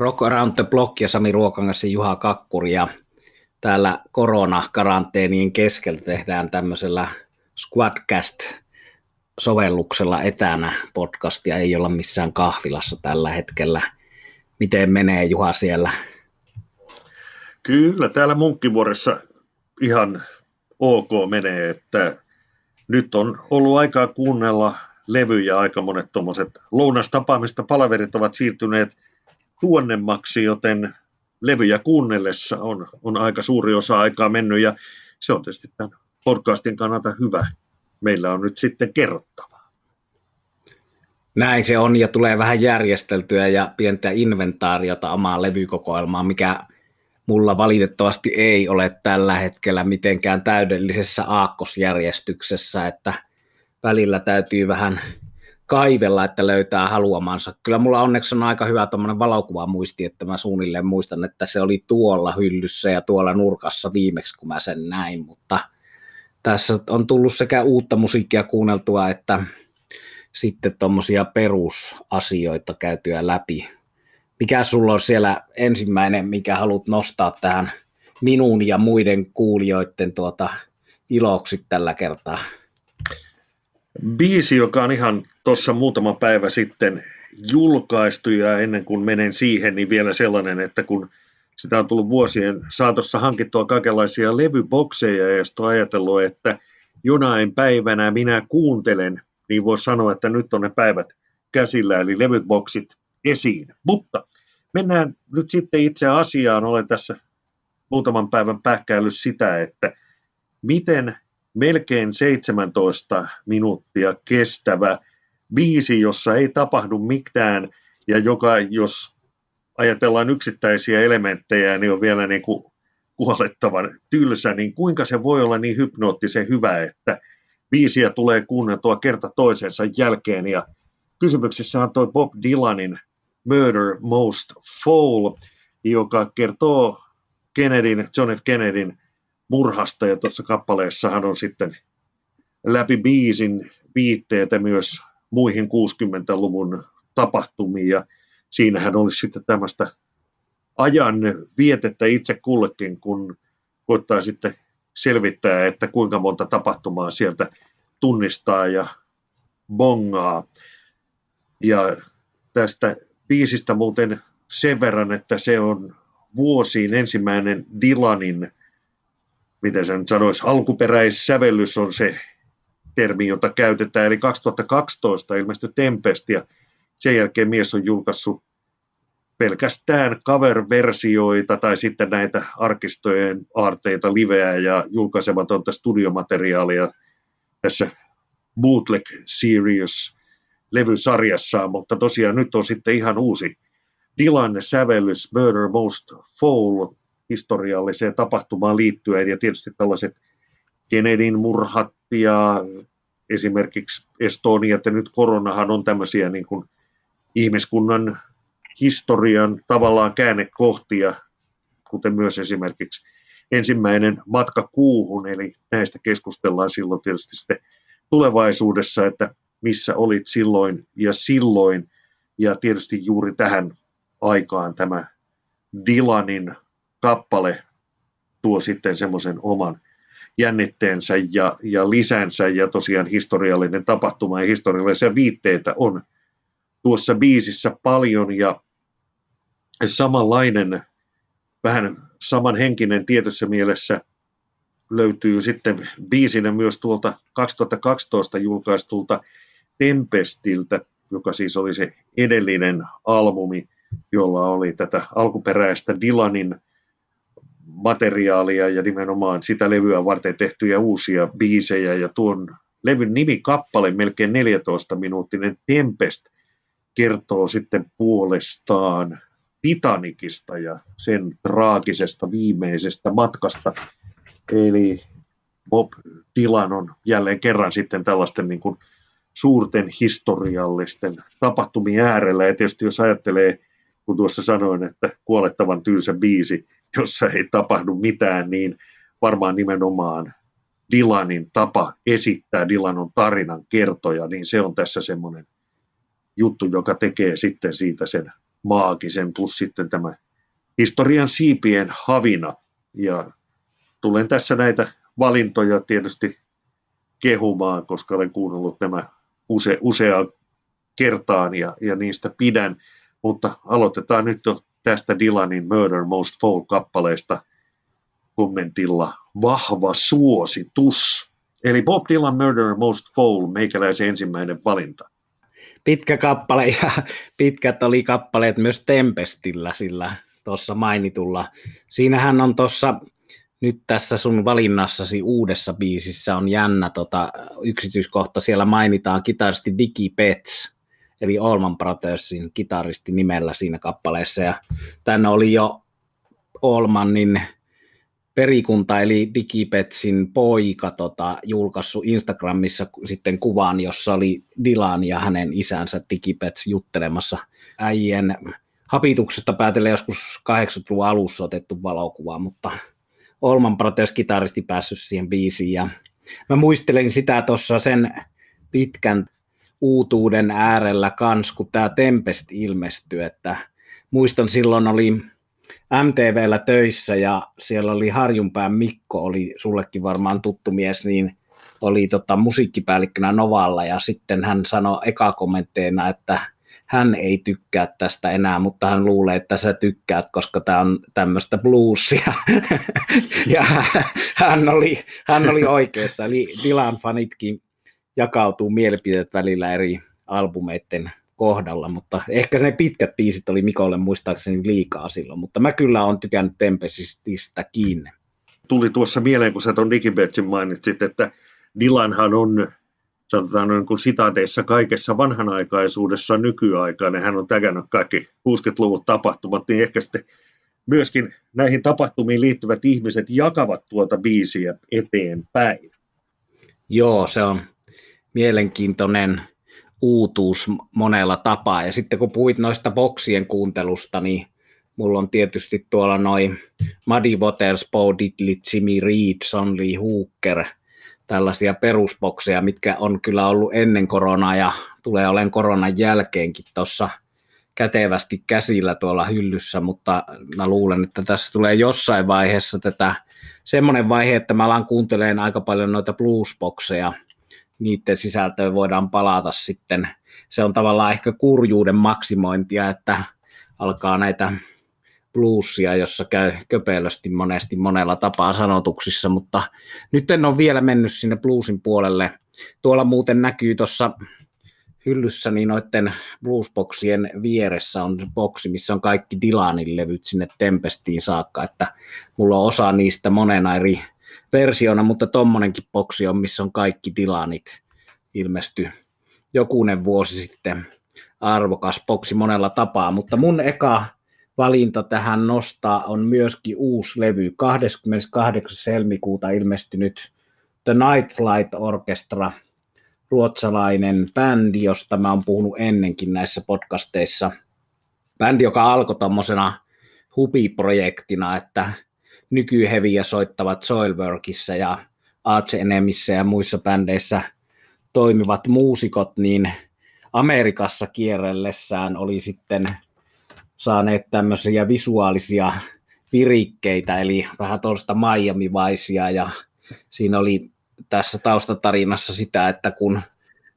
Rock Around the Block ja Sami Ruokangas ja Juha Kakkuri ja täällä koronakaranteenien keskellä tehdään tämmöisellä Squadcast-sovelluksella etänä podcastia, ei olla missään kahvilassa tällä hetkellä. Miten menee Juha siellä? Kyllä, täällä Munkkivuoressa ihan ok menee, että nyt on ollut aikaa kuunnella levyjä, aika monet tuommoiset lounastapaamista palaverit ovat siirtyneet tuonnemmaksi, joten levyjä kuunnellessa on, on aika suuri osa aikaa mennyt ja se on tietysti tämän podcastin kannalta hyvä. Meillä on nyt sitten kerrottavaa. Näin se on ja tulee vähän järjesteltyä ja pientä inventaariota omaa levykokoelmaa, mikä mulla valitettavasti ei ole tällä hetkellä mitenkään täydellisessä aakkosjärjestyksessä, että välillä täytyy vähän kaivella, että löytää haluamansa. Kyllä mulla onneksi on aika hyvä tuommoinen valokuva muisti, että mä suunnilleen muistan, että se oli tuolla hyllyssä ja tuolla nurkassa viimeksi, kun mä sen näin, mutta tässä on tullut sekä uutta musiikkia kuunneltua, että sitten tuommoisia perusasioita käytyä läpi. Mikä sulla on siellä ensimmäinen, mikä haluat nostaa tähän minun ja muiden kuulijoiden tuota iloksi tällä kertaa? Biisi, joka on ihan tuossa muutama päivä sitten julkaistu ja ennen kuin menen siihen, niin vielä sellainen, että kun sitä on tullut vuosien saatossa hankittua kaikenlaisia levybokseja ja sitten ajatellut, että jonain päivänä minä kuuntelen, niin voisi sanoa, että nyt on ne päivät käsillä, eli levyboksit esiin. Mutta mennään nyt sitten itse asiaan. Olen tässä muutaman päivän pähkäillyt sitä, että miten melkein 17 minuuttia kestävä biisi, jossa ei tapahdu mitään ja joka, jos ajatellaan yksittäisiä elementtejä, niin on vielä niin kuin kuolettavan tylsä, niin kuinka se voi olla niin hypnoottisen hyvä, että biisiä tulee kuunneltua kerta toisensa jälkeen. Ja kysymyksessä on tuo Bob Dylanin Murder Most Foul, joka kertoo Kennedyn, John F. Kennedyn murhasta, ja tuossa kappaleessahan on sitten läpi biisin viitteitä myös muihin 60-luvun tapahtumiin, ja siinähän olisi sitten tämmöistä ajan vietettä itse kullekin, kun koittaa sitten selvittää, että kuinka monta tapahtumaa sieltä tunnistaa ja bongaa. Ja tästä biisistä muuten sen verran, että se on vuosiin ensimmäinen Dylanin, miten sen sanoisi, alkuperäissävellys on se termi, jota käytetään, eli 2012 ilmestyi Tempest, ja sen jälkeen mies on julkaissut pelkästään cover-versioita tai sitten näitä arkistojen aarteita, liveä ja julkaisematonta studiomateriaalia tässä Bootleg Series levysarjassaan, mutta tosiaan nyt on sitten ihan uusi tilanne, sävellys Murder Most Foul historialliseen tapahtumaan liittyen. Ja tietysti tällaiset Kennedyn murhat ja esimerkiksi Estonia, että nyt koronahan on tämmöisiä niin kuin ihmiskunnan historian tavallaan käännekohtia, kuten myös esimerkiksi ensimmäinen matka kuuhun, eli näistä keskustellaan silloin tietysti sitten tulevaisuudessa, että missä olit silloin ja silloin, ja tietysti juuri tähän aikaan tämä Dylanin kappale tuo sitten semmoisen oman jännitteensä ja, ja lisänsä ja tosiaan historiallinen tapahtuma ja historiallisia viitteitä on tuossa biisissä paljon ja samanlainen, vähän samanhenkinen tietyssä mielessä löytyy sitten biisinä myös tuolta 2012 julkaistulta Tempestiltä, joka siis oli se edellinen albumi, jolla oli tätä alkuperäistä Dylanin materiaalia ja nimenomaan sitä levyä varten tehtyjä uusia biisejä. Ja tuon levyn nimikappale, melkein 14-minuuttinen Tempest, kertoo sitten puolestaan Titanikista ja sen traagisesta viimeisestä matkasta. Eli Bob Dylan on jälleen kerran sitten tällaisten niin kuin suurten historiallisten tapahtumien äärellä. Ja tietysti jos ajattelee, kun tuossa sanoin, että kuolettavan tylsä biisi, jossa ei tapahdu mitään, niin varmaan nimenomaan Dylanin tapa esittää, Dylan on tarinan kertoja, niin se on tässä semmoinen juttu, joka tekee sitten siitä sen maagisen, plus sitten tämä historian siipien havina. Ja tulen tässä näitä valintoja tietysti kehumaan, koska olen kuunnellut nämä use, usea kertaan ja, ja niistä pidän. Mutta aloitetaan nyt tästä Dylanin Murder Most Foul-kappaleesta kommentilla vahva suositus. Eli Bob Dylan Murder Most Foul, meikäläisen ensimmäinen valinta. Pitkä kappale ja pitkät oli kappaleet myös Tempestillä sillä tuossa mainitulla. Siinähän on tuossa nyt tässä sun valinnassasi uudessa biisissä on jännä tota, yksityiskohta. Siellä mainitaan kitaristi Dicky Pets, eli Allman Brothersin kitaristi nimellä siinä kappaleessa. Ja tänne oli jo Allmanin perikunta, eli Digipetsin poika, tota, julkaissut Instagramissa sitten kuvan, jossa oli Dylan ja hänen isänsä Digipets juttelemassa äijien hapituksesta päätellen joskus 80-luvun alussa otettu valokuva, mutta Olman Brothers kitaristi päässyt siihen biisiin ja mä muistelin sitä tuossa sen pitkän uutuuden äärellä kans, kun tämä Tempest ilmestyi, että muistan silloin oli MTVllä töissä ja siellä oli Harjunpään Mikko, oli sullekin varmaan tuttu mies, niin oli tota, musiikkipäällikkönä Novalla ja sitten hän sanoi eka kommentteina, että hän ei tykkää tästä enää, mutta hän luulee, että sä tykkäät, koska tämä on tämmöistä bluesia. ja hän oli, hän oli oikeassa, eli Dylan fanitkin jakautuu mielipiteet välillä eri albumeiden kohdalla, mutta ehkä ne pitkät biisit oli Mikolle muistaakseni liikaa silloin, mutta mä kyllä olen tykännyt Tempestistä kiinni. Tuli tuossa mieleen, kun sä tuon Digibetsin mainitsit, että Dylanhan on sanotaan noin kuin sitaateissa kaikessa vanhanaikaisuudessa nykyaikainen, hän on tägännyt kaikki 60-luvun tapahtumat, niin ehkä sitten myöskin näihin tapahtumiin liittyvät ihmiset jakavat tuota biisiä eteenpäin. Joo, se on mielenkiintoinen uutuus monella tapaa. Ja sitten kun puhuit noista boksien kuuntelusta, niin mulla on tietysti tuolla noin Muddy Waters, Bo Diddley, Jimmy Reed, Son Lee Hooker – tällaisia perusbokseja, mitkä on kyllä ollut ennen koronaa ja tulee olemaan koronan jälkeenkin tuossa kätevästi käsillä tuolla hyllyssä, mutta mä luulen, että tässä tulee jossain vaiheessa tätä semmoinen vaihe, että mä alan kuuntelemaan aika paljon noita bluesbokseja, niiden sisältöön voidaan palata sitten. Se on tavallaan ehkä kurjuuden maksimointia, että alkaa näitä bluesia, jossa käy köpelösti monesti monella tapaa sanotuksissa, mutta nyt en ole vielä mennyt sinne bluesin puolelle. Tuolla muuten näkyy tuossa hyllyssä niin noiden bluesboxien vieressä on boksi, missä on kaikki Dylanin levyt sinne Tempestiin saakka, että mulla on osa niistä monena eri versiona, mutta tommonenkin boksi on, missä on kaikki Dylanit ilmesty jokunen vuosi sitten arvokas boksi monella tapaa, mutta mun eka valinta tähän nostaa on myöskin uusi levy, 28. helmikuuta ilmestynyt The Night Flight Orchestra, ruotsalainen bändi, josta mä oon puhunut ennenkin näissä podcasteissa. Bändi, joka alkoi tuommoisena hubiprojektina, että nykyheviä soittavat Soilworkissa ja Arch Enemissä ja muissa bändeissä toimivat muusikot, niin Amerikassa kierrellessään oli sitten saaneet tämmöisiä visuaalisia virikkeitä, eli vähän tuollaista Miami Vicea, ja siinä oli tässä taustatarinassa sitä, että kun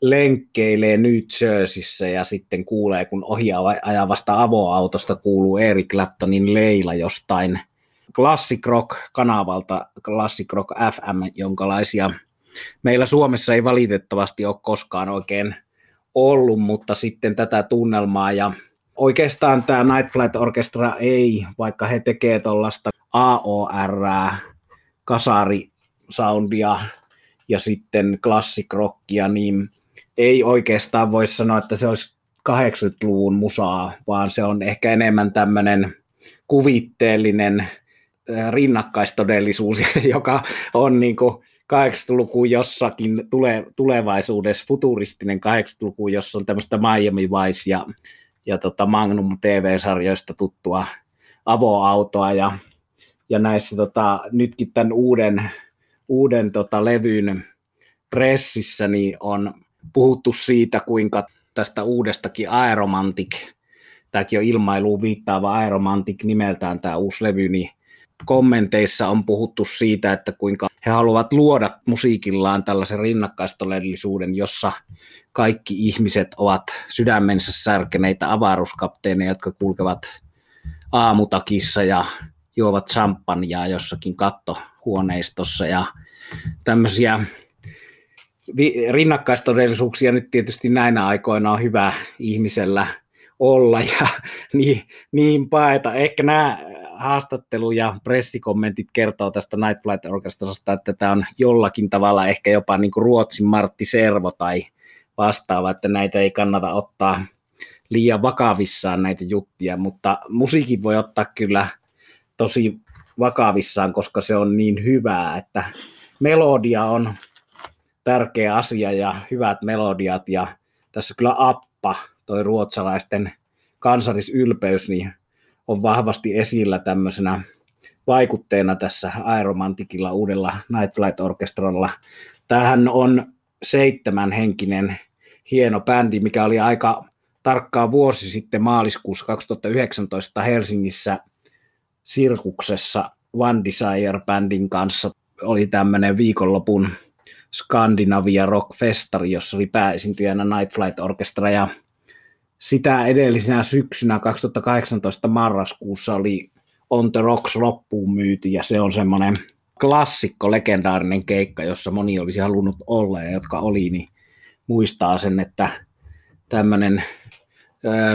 lenkkeilee New Jerseyssä ja sitten kuulee, kun ohi ajavasta avoautosta kuuluu Eric Claptonin Leila jostain Classic Rock-kanavalta, Classic Rock FM, jonkalaisia meillä Suomessa ei valitettavasti ole koskaan oikein ollut, mutta sitten tätä tunnelmaa ja oikeastaan tämä Night Flight Orchestra ei, vaikka he tekee tuollaista AOR, kasarisoundia ja sitten classic rockia, niin ei oikeastaan voi sanoa, että se olisi 80-luvun musaa, vaan se on ehkä enemmän tämmöinen kuvitteellinen rinnakkaistodellisuus, joka on niin kuin 80-luku jossakin tule, tulevaisuudessa, futuristinen 80-luku, jossa on tämmöistä Miami Vice ja ja tota Magnum TV-sarjoista tuttua avoautoa ja, ja näissä tota, nytkin tämän uuden, uuden tota, levyn pressissä niin on puhuttu siitä, kuinka tästä uudestakin Aeromantic tämäkin on ilmailuun viittaava Aeromantic nimeltään tämä uusi levy, niin kommenteissa on puhuttu siitä, että kuinka he haluavat luoda musiikillaan tällaisen rinnakkaistodellisuuden, jossa kaikki ihmiset ovat sydämensä särkeneitä avaruuskapteeneja, jotka kulkevat aamutakissa ja juovat champagnea jossakin kattohuoneistossa ja tämmöisiä rinnakkaistodellisuuksia nyt tietysti näinä aikoina on hyvä ihmisellä olla ja niin, niin paeta. Ehkä nämä haastattelu- ja pressikommentit kertoo tästä Night Flight Orchestrasta, että tämä on jollakin tavalla ehkä jopa niin kuin Ruotsin Martti Servo tai vastaava, että näitä ei kannata ottaa liian vakavissaan näitä juttuja, mutta musiikin voi ottaa kyllä tosi vakavissaan, koska se on niin hyvää, että melodia on tärkeä asia ja hyvät melodiat ja tässä kyllä Appa, toi ruotsalaisten kansallisylpeys, niin on vahvasti esillä tämmöisenä vaikutteena tässä Aeromantikilla uudella Night Flight Orchestralla. Tämähän on seitsemänhenkinen hieno bändi, mikä oli aika tarkkaa vuosi sitten maaliskuussa 2019 Helsingissä Sirkuksessa One Desire-bändin kanssa oli tämmöinen viikonlopun Skandinavia Rock Festari, jossa oli pääesiintyjänä Night Flight Orchestra ja sitä edellisenä syksynä 2018 marraskuussa oli On the Rocks loppuun myyty ja se on semmoinen klassikko, legendaarinen keikka, jossa moni olisi halunnut olla ja jotka oli, niin muistaa sen, että tämmöinen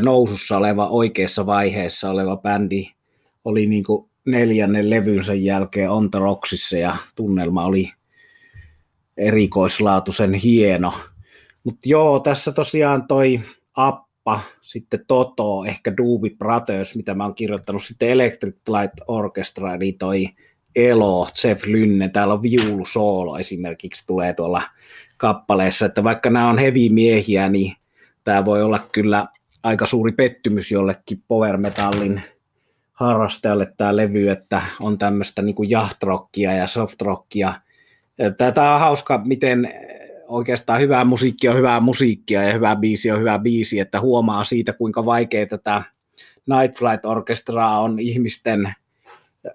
nousussa oleva, oikeassa vaiheessa oleva bändi oli niin kuin neljännen levynsä jälkeen On the Rocksissa ja tunnelma oli erikoislaatuisen hieno. Mutta joo, tässä tosiaan toi Appa, sitten Toto, ehkä Doobie Brothers, mitä mä oon kirjoittanut, sitten Electric Light Orchestra, eli toi Elo, Jeff Lynne, täällä on viulusoolo esimerkiksi tulee tuolla kappaleessa, että vaikka nämä on heavy miehiä, niin tämä voi olla kyllä aika suuri pettymys jollekin power metallin harrastajalle tämä levy, että on tämmöistä niin jahtrockia ja softrockia. Tämä on hauska, miten oikeastaan hyvää musiikki on hyvää musiikkia ja hyvä biisi on hyvä biisi, että huomaa siitä, kuinka vaikea tätä Night Flight Orchestraa on ihmisten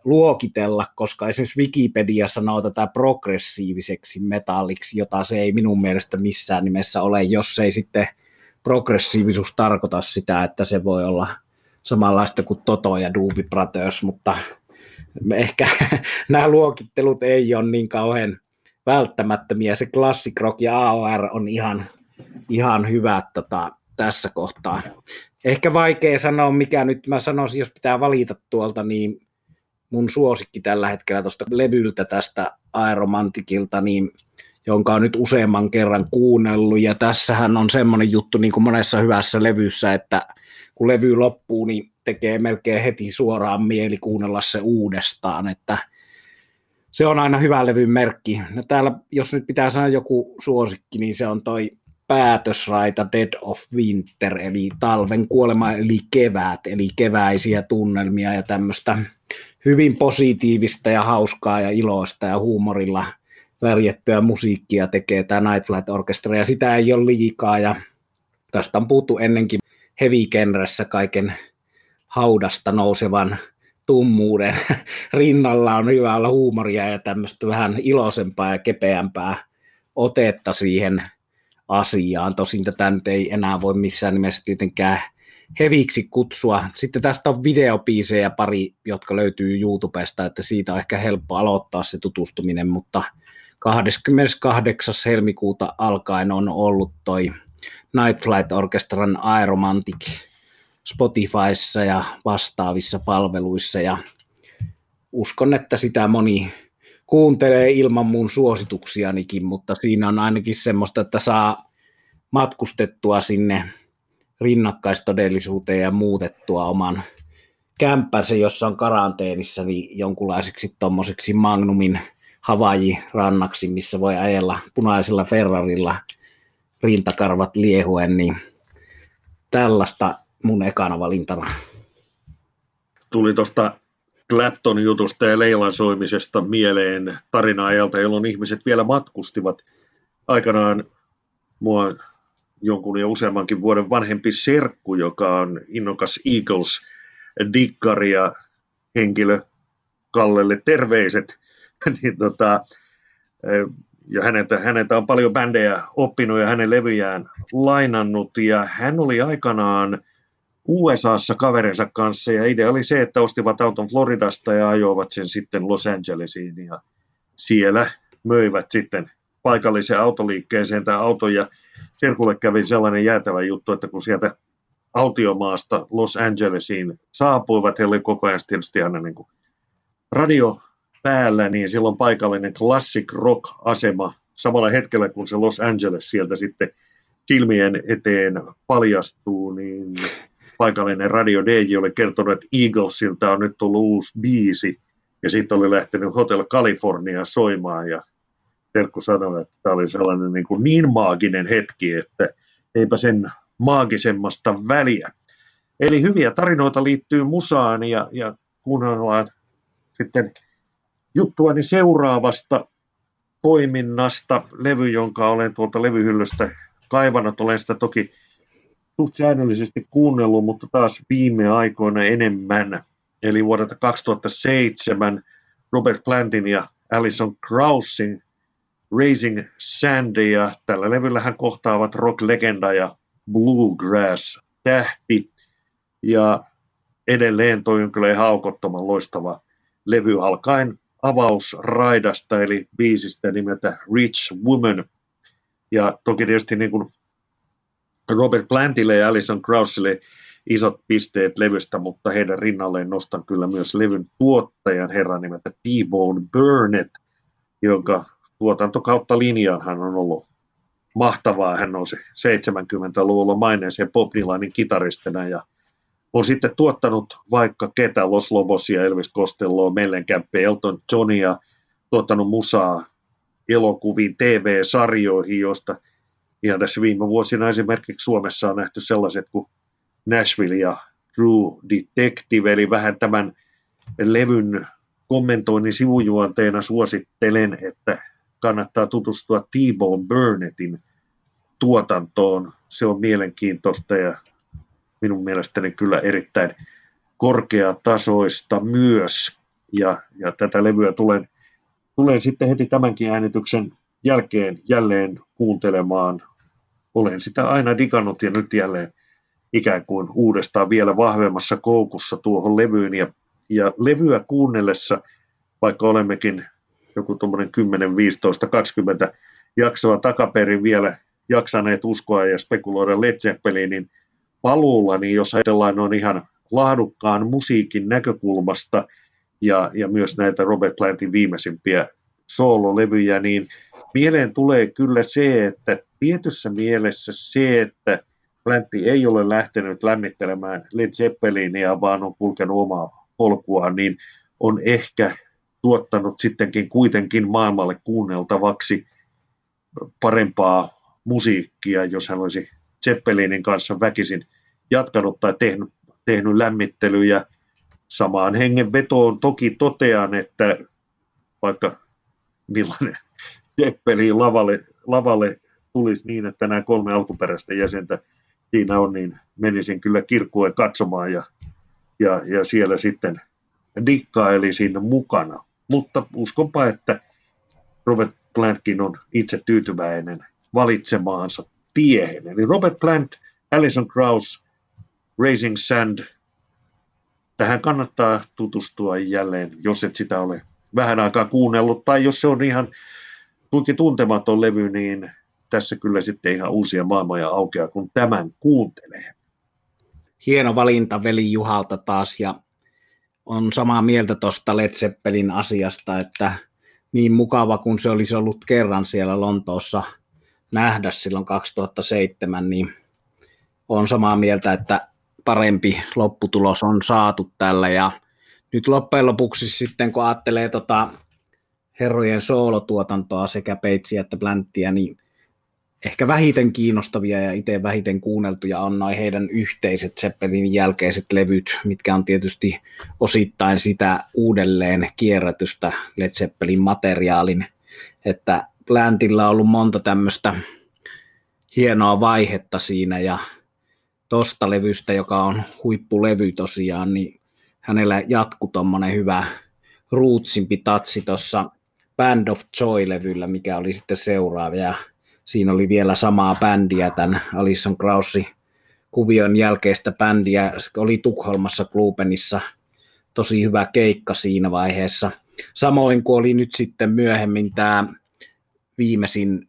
luokitella, koska esimerkiksi Wikipedia sanoo tätä progressiiviseksi metalliksi, jota se ei minun mielestä missään nimessä ole, jos ei sitten progressiivisuus tarkoita sitä, että se voi olla samanlaista kuin Toto ja Doobie Brothers, mutta ehkä nämä luokittelut ei ole niin kauhean välttämättömiä. Se Classic Rock ja AOR on ihan, ihan hyvä tota, tässä kohtaa. Ehkä vaikea sanoa, mikä nyt mä sanoisin, jos pitää valita tuolta, niin mun suosikki tällä hetkellä tuosta levyltä tästä Aeromantikilta, niin jonka on nyt useamman kerran kuunnellut, ja tässähän on semmoinen juttu niin kuin monessa hyvässä levyssä, että kun levy loppuu, niin tekee melkein heti suoraan mieli kuunnella se uudestaan, että se on aina hyvä levyn merkki. No täällä, jos nyt pitää sanoa joku suosikki, niin se on toi päätösraita Dead of Winter, eli talven kuolema, eli kevät, eli keväisiä tunnelmia ja tämmöistä hyvin positiivista ja hauskaa ja iloista ja huumorilla värjettyä musiikkia tekee tämä Night Flight Orchestra, ja sitä ei ole liikaa, ja tästä on puhuttu ennenkin heavy kaiken haudasta nousevan tummuuden rinnalla on hyvä olla huumoria ja tämmöistä vähän iloisempaa ja kepeämpää otetta siihen asiaan. Tosin tätä nyt ei enää voi missään nimessä tietenkään heviksi kutsua. Sitten tästä on videopiisejä pari, jotka löytyy YouTubesta, että siitä on ehkä helppo aloittaa se tutustuminen, mutta 28. helmikuuta alkaen on ollut toi Night Flight Orchestran Aeromantic Spotifyssa ja vastaavissa palveluissa ja uskon, että sitä moni kuuntelee ilman mun suosituksianikin, mutta siinä on ainakin semmoista, että saa matkustettua sinne rinnakkaistodellisuuteen ja muutettua oman kämppänsä, jossa on karanteenissa, niin jonkunlaiseksi tuommoiseksi Magnumin Havaji-rannaksi, missä voi ajella punaisella Ferrarilla rintakarvat liehuen, niin tällaista mun ekana valintana. Tuli tuosta Clapton jutusta ja Leilan soimisesta mieleen tarina ajalta, jolloin ihmiset vielä matkustivat. Aikanaan mua jonkun jo useammankin vuoden vanhempi serkku, joka on innokas Eagles-dikkari ja henkilö Kallelle terveiset. niin tota, ja häneltä, häneltä on paljon bändejä oppinut ja hänen levyjään lainannut ja hän oli aikanaan USAssa kaverinsa kanssa ja idea oli se, että ostivat auton Floridasta ja ajoivat sen sitten Los Angelesiin ja siellä möivät sitten paikalliseen autoliikkeeseen tämä auto ja Serkulle kävi sellainen jäätävä juttu, että kun sieltä autiomaasta Los Angelesiin saapuivat, he oli koko ajan tietysti aina niin kuin radio päällä, niin silloin paikallinen classic rock-asema samalla hetkellä, kun se Los Angeles sieltä sitten silmien eteen paljastuu, niin paikallinen radio DJ oli kertonut, että Eaglesilta on nyt tullut uusi biisi, ja sitten oli lähtenyt Hotel California soimaan, ja Terkku sanoi, että tämä oli sellainen niin, kuin niin maaginen hetki, että eipä sen maagisemmasta väliä. Eli hyviä tarinoita liittyy musaan, ja, ja kuunnellaan sitten juttuani seuraavasta poiminnasta, levy, jonka olen tuolta levyhyllystä kaivannut. Olen sitä toki suht säännöllisesti kuunnellut, mutta taas viime aikoina enemmän. Eli vuodelta 2007 Robert Plantin ja Alison Krausin Raising Sandy, ja tällä levyllä hän kohtaavat rock-legenda ja bluegrass-tähti. Ja edelleen toi on kyllä ihan aukottoman loistava levy alkaen avausraidasta, eli biisistä nimeltä Rich Woman. Ja toki tietysti niin kuin Robert Plantille ja Alison Kraussille isot pisteet levystä, mutta heidän rinnalleen nostan kyllä myös levyn tuottajan herran nimeltä T-Bone Burnett, jonka tuotanto kautta linjaan hän on ollut mahtavaa. Hän nousi 70-luvulla maineeseen Bob Dylanin kitaristina ja on sitten tuottanut vaikka ketä Los Lobosia, Elvis Costelloa, Mellencampe, Elton Johnia, tuottanut musaa elokuviin, TV-sarjoihin, joista ihan tässä viime vuosina esimerkiksi Suomessa on nähty sellaiset kuin Nashville ja True Detective, eli vähän tämän levyn kommentoinnin sivujuonteena suosittelen, että kannattaa tutustua T-Bone Burnettin tuotantoon. Se on mielenkiintoista ja minun mielestäni kyllä erittäin korkeatasoista myös. Ja, ja tätä levyä tulen, tulen sitten heti tämänkin äänityksen jälkeen jälleen kuuntelemaan. Olen sitä aina digannut ja nyt jälleen ikään kuin uudestaan vielä vahvemmassa koukussa tuohon levyyn. Ja, ja levyä kuunnellessa, vaikka olemmekin joku tuommoinen 10, 15, 20 jaksoa takaperin vielä jaksaneet uskoa ja spekuloida Led Zeppelin, niin paluulla, niin jos ajatellaan on ihan laadukkaan musiikin näkökulmasta ja, ja myös näitä Robert Plantin viimeisimpiä soololevyjä, niin mieleen tulee kyllä se, että tietyssä mielessä se, että Plantti ei ole lähtenyt lämmittelemään Led Zeppelinia, vaan on kulkenut omaa polkuaan, niin on ehkä tuottanut sittenkin kuitenkin maailmalle kuunneltavaksi parempaa musiikkia, jos hän olisi Zeppelinin kanssa väkisin jatkanut tai tehnyt, tehnyt lämmittelyjä. Samaan hengenvetoon toki totean, että vaikka millainen Zeppelin lavalle, lavalle tulisi niin, että nämä kolme alkuperäistä jäsentä siinä on, niin menisin kyllä kirkkueen katsomaan ja, ja, ja siellä sitten dikkaili siinä mukana. Mutta uskonpa, että Robert Plantkin on itse tyytyväinen valitsemaansa tiehen. Eli Robert Plant, Alison Krauss, Raising Sand. Tähän kannattaa tutustua jälleen, jos et sitä ole vähän aikaa kuunnellut, tai jos se on ihan tuiki tuntematon levy, niin tässä kyllä sitten ihan uusia maailmoja aukeaa, kun tämän kuuntelee. Hieno valinta veli Juhalta taas, ja on samaa mieltä tuosta Led Zeppelin asiasta, että niin mukava kuin se olisi ollut kerran siellä Lontoossa nähdä silloin 2007, niin on samaa mieltä, että parempi lopputulos on saatu tällä ja nyt loppujen lopuksi sitten kun ajattelee tota herrojen soolotuotantoa sekä Peitsiä että Blänttiä, niin ehkä vähiten kiinnostavia ja itse vähiten kuunneltuja on noin heidän yhteiset Zeppelin jälkeiset levyt, mitkä on tietysti osittain sitä uudelleen kierrätystä Led Zeppelin materiaalin, että Plantilla on ollut monta tämmöistä hienoa vaihetta siinä ja tosta levystä, joka on huippulevy tosiaan, niin hänellä jatku tuommoinen hyvä rootsimpi tatsi tuossa Band of Joy-levyllä, mikä oli sitten seuraava. Ja siinä oli vielä samaa bändiä tämän Alison Kraussi kuvion jälkeistä bändiä, oli Tukholmassa Klubenissa. Tosi hyvä keikka siinä vaiheessa. Samoin kuin oli nyt sitten myöhemmin tämä viimeisin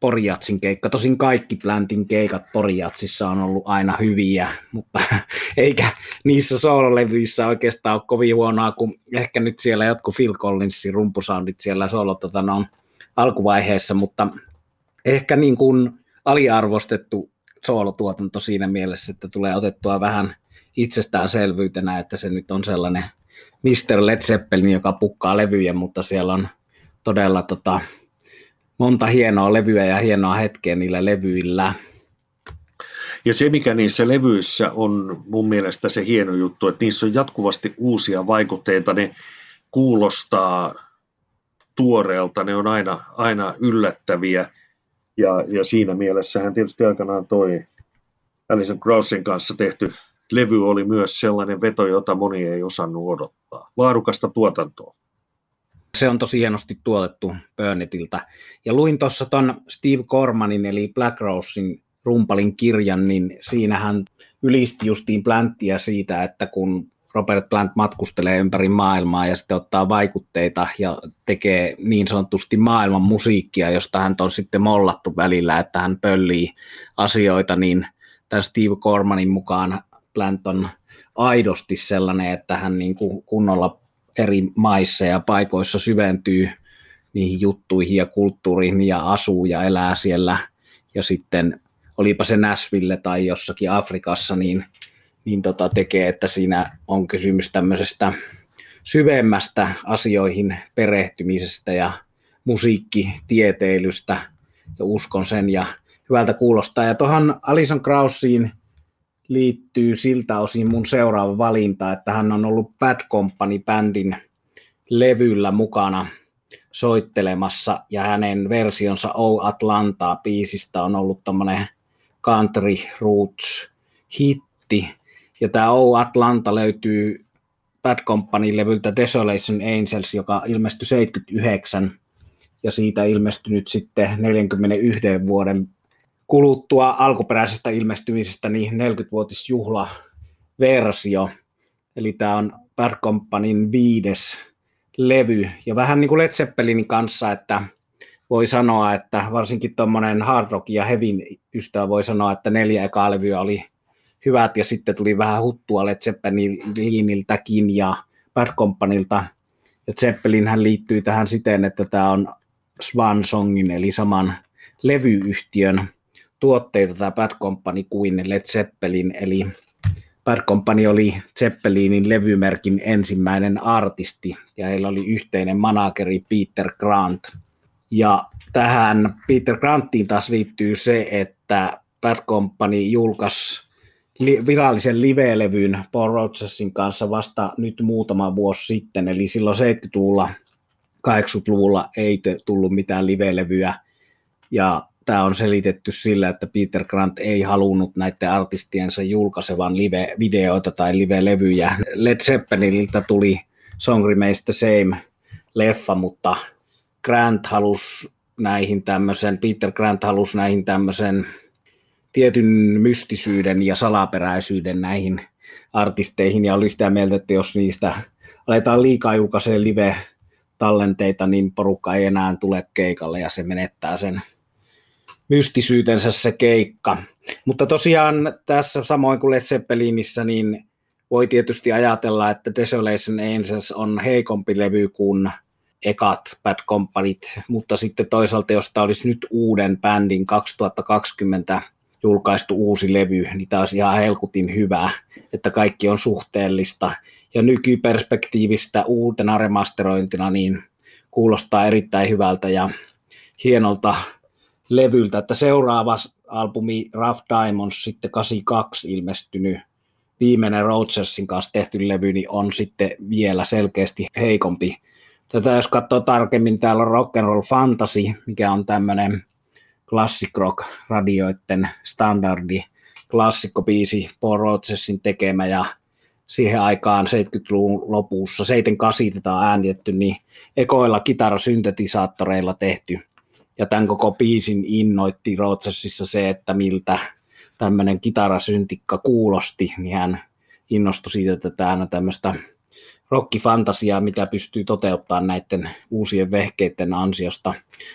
Porjatsin keikka. Tosin kaikki Plantin keikat Porjatsissa on ollut aina hyviä, mutta eikä niissä soololevyissä oikeastaan ole kovin huonoa, kun ehkä nyt siellä jotkut Phil Collinsin rumpusoundit siellä solo tota, no, alkuvaiheessa, mutta ehkä niin kuin aliarvostettu soolotuotanto siinä mielessä, että tulee otettua vähän itsestäänselvyytenä, että se nyt on sellainen Mr. Led Zeppelin, joka pukkaa levyjä, mutta siellä on todella tota, monta hienoa levyä ja hienoa hetkeä niillä levyillä. Ja se, mikä niissä levyissä on mun mielestä se hieno juttu, että niissä on jatkuvasti uusia vaikutteita, ne kuulostaa tuoreelta, ne on aina, aina yllättäviä. Ja, ja siinä mielessähän tietysti aikanaan toi Alison Krausin kanssa tehty levy oli myös sellainen veto, jota moni ei osannut odottaa. Laadukasta tuotantoa. Se on tosi hienosti tuotettu Burnettilta. Ja luin tuossa ton Steve Cormanin eli Black Rosein rumpalin kirjan, niin siinähän ylisti justiin Planttia siitä, että kun Robert Plant matkustelee ympäri maailmaa ja sitten ottaa vaikutteita ja tekee niin sanotusti maailman musiikkia, josta hän on sitten mollattu välillä, että hän pöllii asioita, niin tämän Steve Cormanin mukaan Plant on aidosti sellainen, että hän niin kuin kunnolla eri maissa ja paikoissa syventyy niihin juttuihin ja kulttuuriin ja asuu ja elää siellä. Ja sitten olipa se Nashville tai jossakin Afrikassa, niin, niin tota tekee, että siinä on kysymys tämmöisestä syvemmästä asioihin perehtymisestä ja musiikkitieteilystä ja uskon sen ja hyvältä kuulostaa. Ja tuohon Alison Kraussiin liittyy siltä osin mun seuraava valinta, että hän on ollut Bad Company-bändin levyllä mukana soittelemassa ja hänen versionsa O Atlantaa biisistä on ollut tämmöinen country roots hitti. Ja tämä O Atlanta löytyy Bad Company-levyltä Desolation Angels, joka ilmestyi 79 ja siitä ilmestynyt sitten 41 vuoden kuluttua alkuperäisestä ilmestymisestä niin 40-vuotisjuhla versio. Eli tämä on Bad Companyn viides levy. Ja vähän niin kuin Led Zeppelinin kanssa, että voi sanoa, että varsinkin tuommoinen hard rock ja hevin ystävä voi sanoa, että neljä ekaa levyä oli hyvät ja sitten tuli vähän huttua Led Zeppeliniltäkin ja Bad Companylta. Ja Zeppelin hän liittyy tähän siten, että tämä on Swan Songin eli saman levyyhtiön tuotteita tämä Bad Company kuin Led Zeppelin, eli Bad Company oli Zeppelinin levymerkin ensimmäinen artisti, ja heillä oli yhteinen manageri Peter Grant. Ja tähän Peter Granttiin taas liittyy se, että Bad Company julkaisi virallisen live-levyn Paul Rodgersin kanssa vasta nyt muutama vuosi sitten, eli silloin 70-luvulla, 80-luvulla ei tullut mitään live-levyä, ja tämä on selitetty sillä, että Peter Grant ei halunnut näiden artistiensa julkaisevan live-videoita tai live-levyjä. Led Zeppeliniltä tuli Song Remains the Same leffa, mutta Grant halusi näihin tämmöisen, Peter Grant halusi näihin tämmöisen tietyn mystisyyden ja salaperäisyyden näihin artisteihin ja oli sitä mieltä, että jos niistä aletaan liikaa julkaisee live-tallenteita, niin porukka ei enää tule keikalle ja se menettää sen mystisyytensä se keikka. Mutta tosiaan tässä samoin kuin Led Zeppelinissä, niin voi tietysti ajatella, että Desolation Angels on heikompi levy kuin ekat Bad Companit, mutta sitten toisaalta, jos tämä olisi nyt uuden bändin 2020 julkaistu uusi levy, niin tämä olisi ihan helkutin hyvä, että kaikki on suhteellista. Ja nykyperspektiivistä uutena remasterointina niin kuulostaa erittäin hyvältä ja hienolta levyltä, että seuraava albumi Rough Diamonds sitten 82 ilmestynyt viimeinen Rogersin kanssa tehty levy, niin on sitten vielä selkeästi heikompi. Tätä jos katsoo tarkemmin, täällä on Rock and Roll Fantasy, mikä on tämmöinen classic rock radioiden standardi klassikkobiisi Paul Rodgersin tekemä ja siihen aikaan 70-luvun lopussa, 78 tätä on äänitetty, niin ekoilla kitarasyntetisaattoreilla tehty. Ja tämän koko biisin innoitti Rodgersissa se, että miltä tämmöinen kitarasyntikka kuulosti, niin hän innostui siitä, että tämä on tämmöistä rockifantasiaa, mitä pystyy toteuttamaan näiden uusien vehkeiden ansiosta.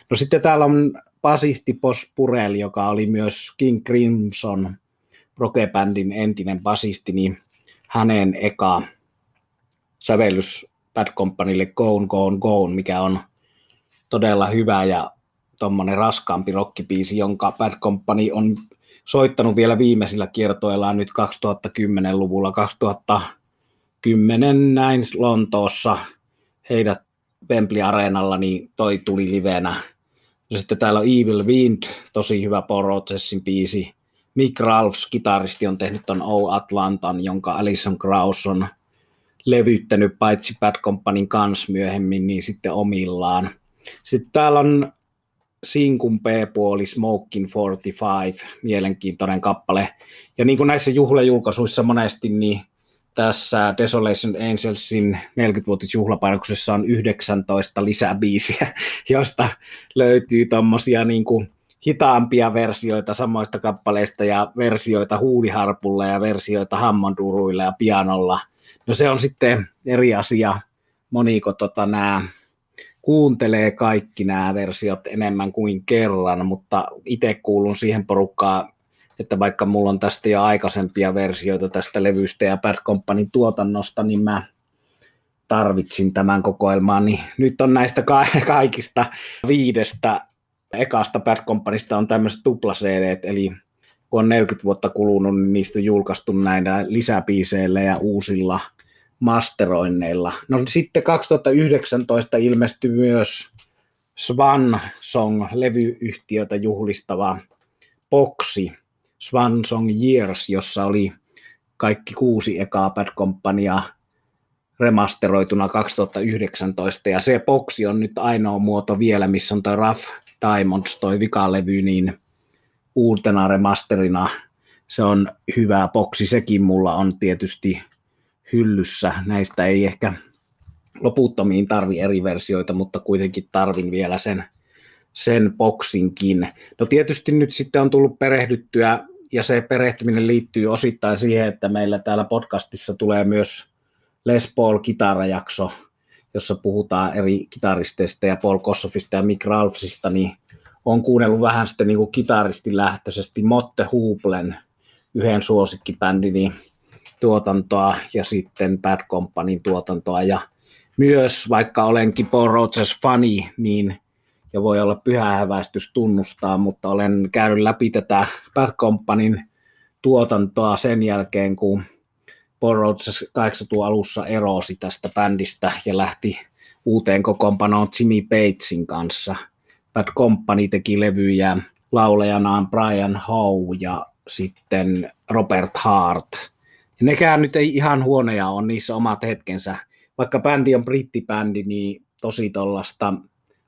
No sitten täällä on basisti Pos Purel, joka oli myös King Crimson rockebändin entinen basisti, niin hänen eka sävellys Bad Companylle Gone, Gone, Gone, mikä on todella hyvä ja tuommoinen raskaampi rockibiisi, jonka Bad Company on soittanut vielä viimeisillä kiertoillaan nyt 2010-luvulla, 2010 näin Lontoossa heidät Wembley Areenalla, niin toi tuli livenä. Ja sitten täällä on Evil Wind, tosi hyvä Paul Rodgersin biisi. Mick Ralphs, kitaristi, on tehnyt ton O Atlantan, jonka Alison Krauss on levyttänyt paitsi Bad Companyn kanssa myöhemmin, niin sitten omillaan. Sitten täällä on Sinkun B-puoli Smoking 45, mielenkiintoinen kappale. Ja niin kuin näissä juhlajulkaisuissa monesti, niin tässä Desolation Angelsin 40-vuotisjuhlapainoksessa on 19 lisäbiisiä, josta löytyy tuommoisia niin kuin hitaampia versioita samoista kappaleista ja versioita huuliharpulla ja versioita hammonduruilla ja pianolla. No se on sitten eri asia, moniko tota nämä kuuntelee kaikki nämä versiot enemmän kuin kerran, mutta itse kuulun siihen porukkaan, että vaikka mulla on tästä jo aikaisempia versioita tästä levystä ja Bad Companyn tuotannosta, niin mä tarvitsin tämän kokoelmaan, niin nyt on näistä kaikista viidestä. Ekasta Bad Companysta on tämmöiset tupla eli kun on 40 vuotta kulunut, niin niistä on julkaistu näillä lisäpiiseillä ja uusilla masteroinneilla. No sitten 2019 ilmestyi myös Swan Song-levyyhtiötä juhlistava boksi Swan Song Years, jossa oli kaikki kuusi ekaa Bad Companyaa remasteroituna 2019, ja se boksi on nyt ainoa muoto vielä, missä on toi Rough Diamonds, toi vikalevy, niin uutena remasterina. Se on hyvä boksi, sekin mulla on tietysti hyllyssä. Näistä ei ehkä loputtomiin tarvi eri versioita, mutta kuitenkin tarvin vielä sen, sen boksinkin. No tietysti nyt sitten on tullut perehdyttyä, ja se perehtyminen liittyy osittain siihen, että meillä täällä podcastissa tulee myös Les Paul-kitarajakso, jossa puhutaan eri kitaristeista ja Paul Kossofista ja Mick Ralphsista, niin on kuunnellut vähän sitten niin kuin kitaristilähtöisesti Motte Hublen, yhden suosikkibändini tuotantoa ja sitten Bad Companyn tuotantoa ja myös vaikka olenkin Paul Rogers fani, niin ja voi olla pyhä häväistys tunnustaa, mutta olen käynyt läpi tätä Bad Companyn tuotantoa sen jälkeen, kun Paul Rogers 80 alussa erosi tästä bändistä ja lähti uuteen kokoonpanoon Jimmy Batesin kanssa. Bad Company teki levyjä laulejanaan Brian Howe ja sitten Robert Hart – nekään nyt ei ihan huonoja on niissä omat hetkensä. Vaikka bändi on brittibändi, niin tosi tuollaista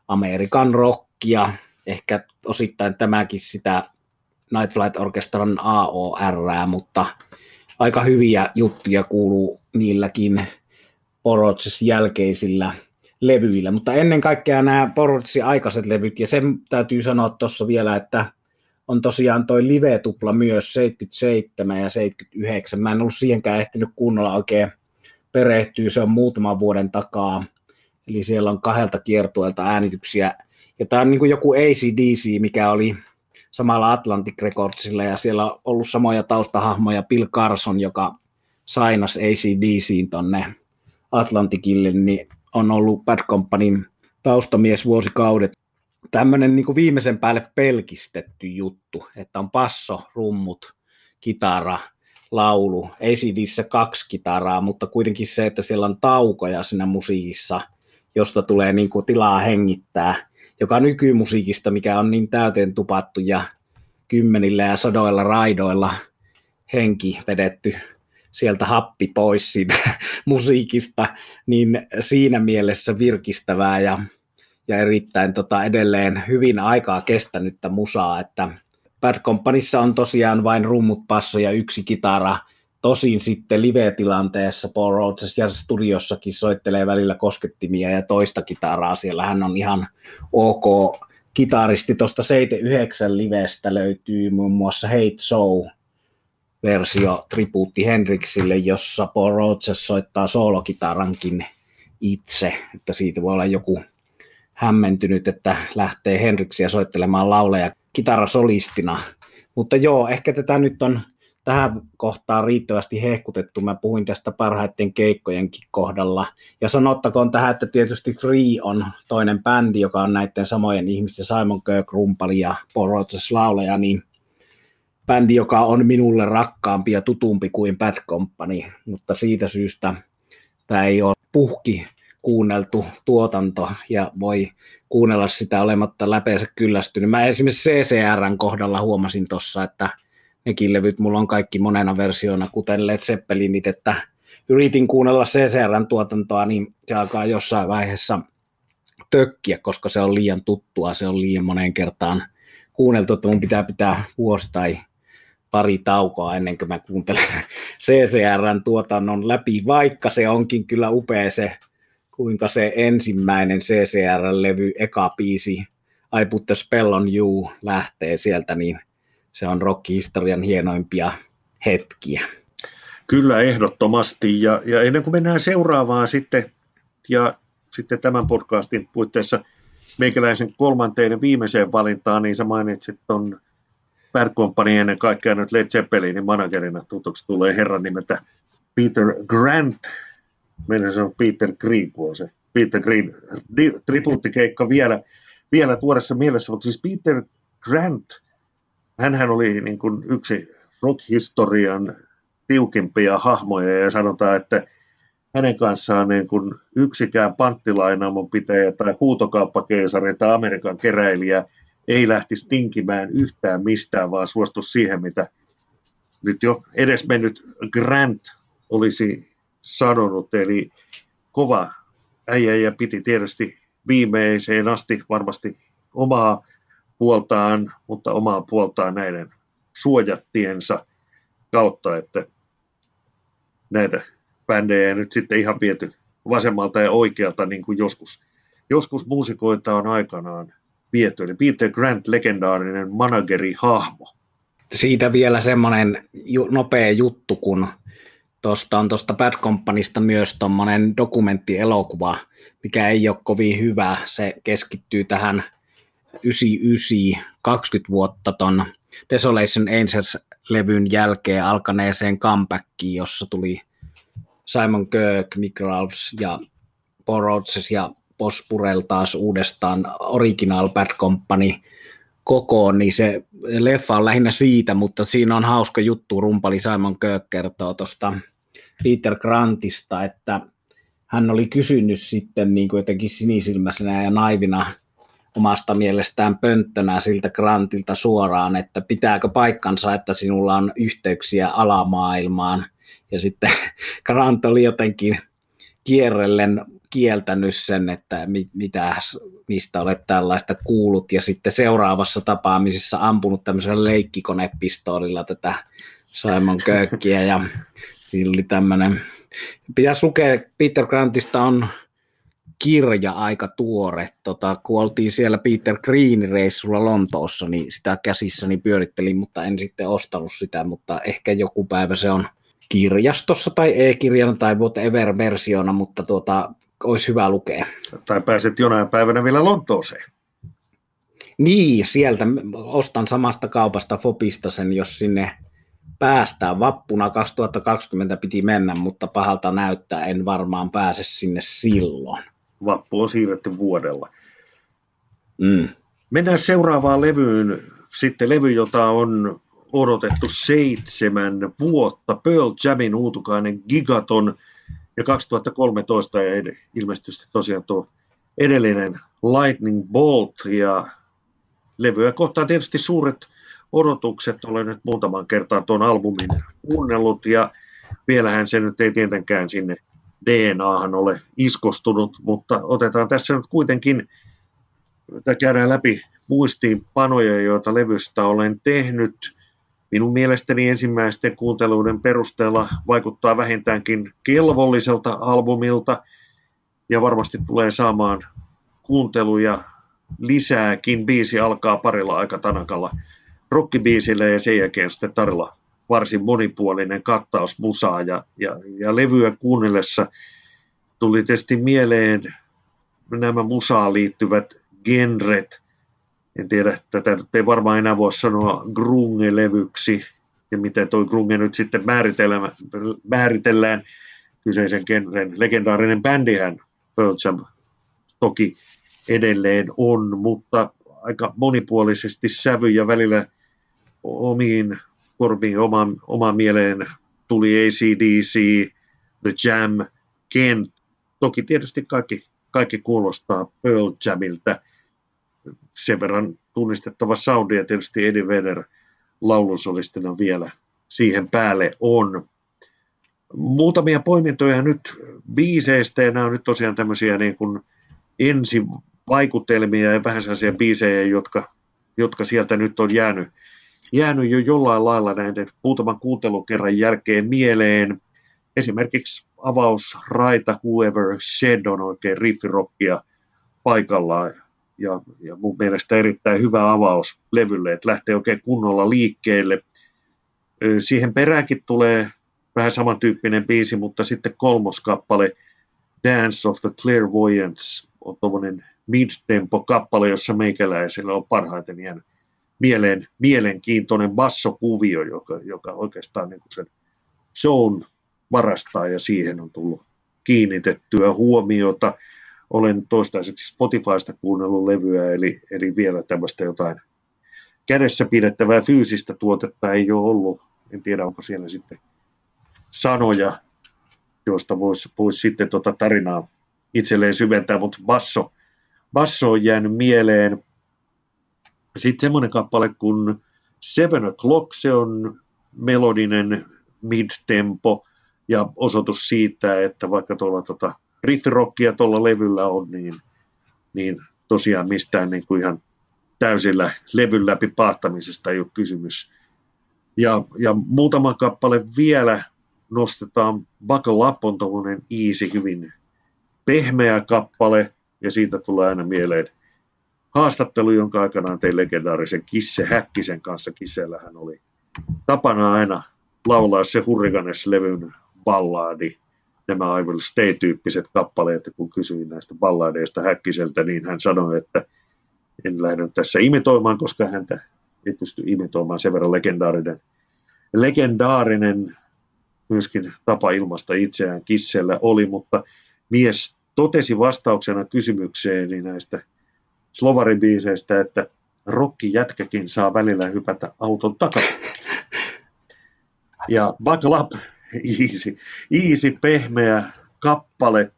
Amerikan rockia, ehkä osittain tämäkin sitä Night Flight Orchestran AOR, mutta aika hyviä juttuja kuuluu niilläkin Porots jälkeisillä levyillä, mutta ennen kaikkea nämä Porotsin aikaiset levyt, ja sen täytyy sanoa tuossa vielä, että on tosiaan toi live-tupla myös 77 ja 79. Mä en ollut siihenkään ehtinyt kunnolla oikein perehtyä, se on muutaman vuoden takaa. Eli siellä on kahdelta kiertueelta äänityksiä. Ja tämä on niin joku ACDC, mikä oli samalla Atlantic Recordsilla, ja siellä on ollut samoja taustahahmoja, Bill Carson, joka sainas ACDCin tonne Atlantikille, niin on ollut Bad Companyn taustamies vuosikaudet tämmöinen niin viimeisen päälle pelkistetty juttu, että on passo, rummut, kitara, laulu, ei siidissä kaksi kitaraa, mutta kuitenkin se, että siellä on taukoja siinä musiikissa, josta tulee niin kuin tilaa hengittää, joka nykymusiikista, mikä on niin täyteen tupattu ja kymmenillä ja sadoilla raidoilla henki vedetty sieltä happi pois siitä musiikista, niin siinä mielessä virkistävää ja ja erittäin tota, edelleen hyvin aikaa kestänyttä musaa, että Bad Companyssa on tosiaan vain rummut, passo ja yksi kitara, Tosin sitten live-tilanteessa Paul Rhodes ja studiossakin soittelee välillä koskettimia ja toista kitaraa. Siellä hän on ihan ok kitaristi. Tuosta 79 livestä löytyy muun muassa Hate Show versio tribuutti Hendrixille, jossa Paul Rhodes soittaa soolokitarankin itse, että siitä voi olla joku hämmentynyt, että lähtee Hendrixia soittelemaan lauleja kitarasolistina. Mutta joo, ehkä tätä nyt on tähän kohtaan riittävästi hehkutettu. Mä puhuin tästä parhaiten keikkojenkin kohdalla. Ja sanottakoon tähän, että tietysti Free on toinen bändi, joka on näiden samojen ihmisten Simon Kirk, rumpali ja Paul Rogers lauleja, niin bändi, joka on minulle rakkaampi ja tutumpi kuin Bad Company, mutta siitä syystä tämä ei ole puhki kuunneltu tuotanto ja voi kuunnella sitä olematta läpeensä kyllästynyt. Mä esimerkiksi CCRn kohdalla huomasin tuossa, että nekin levyt mulla on kaikki monena versiona, kuten Led Zeppelinit, että yritin kuunnella CCRn tuotantoa, niin se alkaa jossain vaiheessa tökkiä, koska se on liian tuttua, se on liian moneen kertaan kuunneltu, että mun pitää pitää vuosi tai pari taukoa ennen kuin mä kuuntelen CCRn tuotannon läpi, vaikka se onkin kyllä upea se, kuinka se ensimmäinen CCR-levy, eka biisi, I Put the Spell on You, lähtee sieltä, niin – se on rock-historian hienoimpia hetkiä. Kyllä, ehdottomasti. Ja, ja ennen kuin mennään seuraavaan sitten, ja sitten tämän podcastin puitteissa meikäläisen kolmanteen viimeiseen valintaan, niin sä mainitsit tuon Bad Company ennen kaikkea nyt Led Zeppelinin managerina tutuksi tulee herran nimeltä Peter Grant. Meillä se on Peter Green, on se. Peter Green tribuuttikeikka vielä, vielä tuoreessa mielessä, mutta siis Peter Grant – hänhän oli niin kuin yksi rock-historian tiukimpia hahmoja ja sanotaan, että hänen kanssaan niin kuin yksikään panttilainaamon pitäjä tai huutokauppakeisari tai Amerikan keräilijä ei lähtisi tinkimään yhtään mistään, vaan suostu siihen, mitä nyt jo edesmennyt Grant olisi sanonut. Eli kova äijä ja piti tietysti viimeiseen asti varmasti omaa puoltaan, mutta omaa puoltaan näiden suojattiensa kautta, että näitä bändejä nyt sitten ihan viety vasemmalta ja oikealta, niin kuin joskus, joskus muusikoita on aikanaan viety. Eli Peter Grant, legendaarinen manageri-hahmo. Siitä vielä semmoinen nopea juttu, kun tuosta on tuosta Bad Companysta myös tuommoinen dokumenttielokuva, mikä ei ole kovin hyvä. Se keskittyy tähän 99, 20 vuotta ton Desolation Angels-levyn jälkeen alkaneeseen comebackiin, jossa tuli Simon Kirk, Mick Ralphs ja Paul Rhodes ja Boss taas uudestaan Original Bad Company kokoon, niin se leffa on lähinnä siitä, mutta siinä on hauska juttu, rumpali Simon Kirk kertoo tuosta Peter Grantista, että hän oli kysynyt sitten niin kuin jotenkin sinisilmäisenä ja naivina omasta mielestään pönttönä siltä Grantilta suoraan, että pitääkö paikkansa, että sinulla on yhteyksiä alamaailmaan. Ja sitten Grant oli jotenkin kierrellen kieltänyt sen, että mitä, mistä olet tällaista kuullut, ja sitten seuraavassa tapaamisessa ampunut tämmöisellä leikkikonepistoolilla tätä Simon Kökkiä, ja siinä oli tämmöinen, pitäisi lukea, Peter Grantista on kirja aika tuore. Tota, kun oltiin siellä Peter Green reissulla Lontoossa, niin sitä käsissäni pyörittelin, mutta en sitten ostanut sitä, mutta ehkä joku päivä se on kirjastossa tai e-kirjana tai whatever-versiona, mutta tuota, olisi hyvä lukea. Tai pääset jonain päivänä vielä Lontooseen. Niin, sieltä ostan samasta kaupasta Fopista sen, jos sinne päästään. Vappuna 2020 piti mennä, mutta pahalta näyttää, en varmaan pääse sinne silloin vappu on siirretty vuodella. Mm. Mennään seuraavaan levyyn. Sitten levy, jota on odotettu seitsemän vuotta. Pearl Jamin uutukainen Gigaton ja 2013 ja ilmestyi tosiaan tuo edellinen Lightning Bolt ja levyä kohtaan tietysti suuret odotukset. Olen nyt muutaman kertaan tuon albumin kuunnellut ja vielähän se nyt ei tietenkään sinne DNAhan ole iskostunut, mutta otetaan tässä nyt kuitenkin käydään läpi muistiinpanoja, joita levystä olen tehnyt. Minun mielestäni ensimmäisten kuunteluiden perusteella vaikuttaa vähintäänkin kelvolliselta albumilta ja varmasti tulee saamaan kuunteluja lisääkin. Biisi alkaa parilla aika tanakalla rockibiisillä ja sen jälkeen sitten tarilla varsin monipuolinen kattaus musaa ja, ja, ja levyä kuunnellessa tuli tietysti mieleen nämä musaan liittyvät genret. En tiedä, tätä nyt ei varmaan enää voi sanoa grunge-levyksi, ja miten tuo grunge nyt sitten määritellään, kyseisen genren. Legendaarinen bändihän Pearl Jam toki edelleen on, mutta aika monipuolisesti sävy ja välillä omiin korviin, omaan, omaan mieleen tuli ACDC, The Jam, Ken. Toki tietysti kaikki, kaikki kuulostaa Pearl Jamilta. Sen verran tunnistettava soundi ja tietysti Eddie Vedder laulusolistina vielä siihen päälle on. Muutamia poimintoja nyt biiseistä, ja nämä on nyt tosiaan tämmöisiä niin kuin ensivaikutelmia ja vähän sellaisia biisejä, jotka, jotka sieltä nyt on jäänyt, jäänyt jo jollain lailla näiden muutaman kuuntelukerran jälkeen mieleen. Esimerkiksi avaus Raita Whoever Shed on oikein riffirokkia paikallaan ja, ja mun mielestä erittäin hyvä avaus levylle, että lähtee oikein kunnolla liikkeelle. Siihen peräänkin tulee vähän samantyyppinen biisi, mutta sitten kolmoskappale Dance of the Clairvoyants on tuommoinen mid-tempo-kappale, jossa meikäläisellä on parhaiten jäänyt mieleen, mielenkiintoinen bassokuvio, joka, joka oikeastaan niin sen shown varastaa ja siihen on tullut kiinnitettyä huomiota. Olen toistaiseksi Spotifysta kuunnellut levyä, eli, eli vielä tämmöistä jotain kädessä pidettävää fyysistä tuotetta ei ole ollut. En tiedä, onko siellä sitten sanoja, joista voisi vois sitten tuota tarinaa itselleen syventää, mutta basso, basso on jäänyt mieleen. Sitten semmoinen kappale kuin Seven O'Clock, se on melodinen mid-tempo ja osoitus siitä, että vaikka tuolla tota riffirockia tuolla levyllä on, niin, niin tosiaan mistään niin kuin ihan täysillä levyn läpi paahtamisesta ei ole kysymys. Ja, ja muutama kappale vielä nostetaan Buckle Up on tuommoinen easy, hyvin pehmeä kappale, ja siitä tulee aina mieleen haastattelu, jonka aikanaan tein legendaarisen Kisse Häkkisen kanssa. Kissellähän oli tapana aina laulaa se Hurricanes-levyn ballaadi, nämä I Will Stay-tyyppiset kappaleet, kun kysyin näistä balladeista Häkkiseltä, niin hän sanoi, että en lähde tässä imitoimaan, koska häntä ei pysty imitoimaan sen verran legendaarinen, legendaarinen myöskin tapa ilmasta itseään kissellä oli, mutta mies totesi vastauksena kysymykseeni näistä slovaribiiseistä, että rokkijätkäkin saa välillä hypätä auton takapenkille. Ja Buckle Up, easy, easy pehmeä kappale.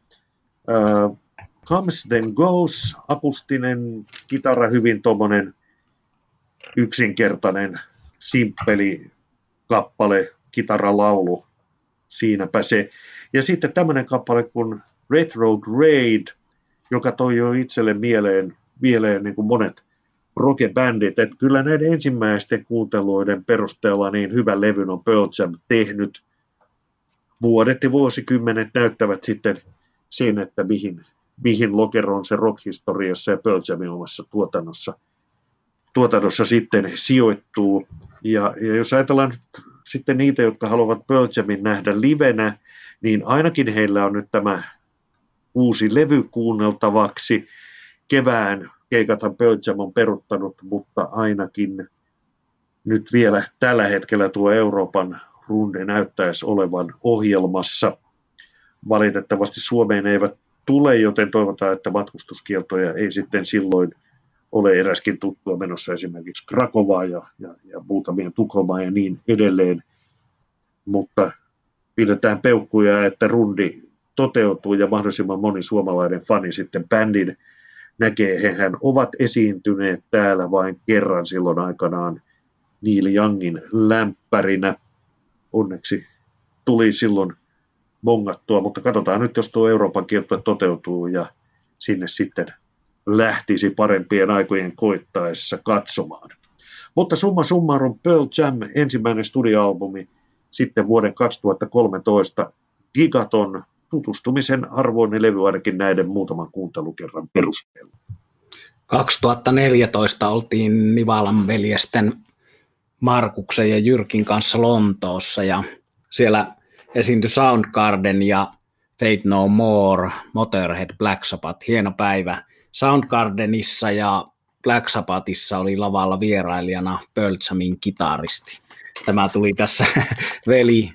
Uh, Comes Then Goes, akustinen kitara, hyvin tuommoinen yksinkertainen, simppeli kappale, kitaralaulu, siinäpä se. Ja sitten tämmöinen kappale kuin Retro Grade, joka toi jo itselle mieleen, mieleen niin kuin monet rockebändit, että kyllä näiden ensimmäisten kuunteluiden perusteella niin hyvän levyn on Pearl Jam tehnyt. Vuodet ja vuosikymmenet näyttävät sitten sen, että mihin, mihin lokeroon se rockhistoriassa ja Pearl Jamin omassa tuotannossa, tuotannossa sitten sijoittuu. Ja, ja jos ajatellaan sitten niitä, jotka haluavat Pearl Jamin nähdä livenä, niin ainakin heillä on nyt tämä uusi levy kuunneltavaksi. Kevään keikathan Pearl on peruttanut, mutta ainakin nyt vielä tällä hetkellä tuo Euroopan runde näyttäisi olevan ohjelmassa. Valitettavasti Suomeen eivät tule, joten toivotaan, että matkustuskieltoja ei sitten silloin ole eräskin tuttua menossa esimerkiksi Krakovaa ja, ja, ja muutamia Tukholmaa ja niin edelleen. Mutta pidetään peukkuja, että rundi toteutuu ja mahdollisimman moni suomalainen fani sitten bändin näkee. Hehän ovat esiintyneet täällä vain kerran silloin aikanaan Neil Youngin lämpärinä. Onneksi tuli silloin mongattua, mutta katsotaan nyt, jos tuo Euroopan kiertue toteutuu ja sinne sitten lähtisi parempien aikojen koittaessa katsomaan. Mutta summa summarum Pearl Jam ensimmäinen studioalbumi sitten vuoden 2013 Gigaton tutustumisen arvoinen levy ainakin näiden muutaman kuuntelukerran perusteella. 2014 oltiin Nivalan veljesten Markuksen ja Jyrkin kanssa Lontoossa ja siellä esiintyi Soundgarden ja Fate No More, Motorhead, Black Sabbath, hieno päivä. Soundgardenissa ja Black Sabbathissa oli lavalla vierailijana Pöltsamin kitaristi. Tämä tuli tässä veli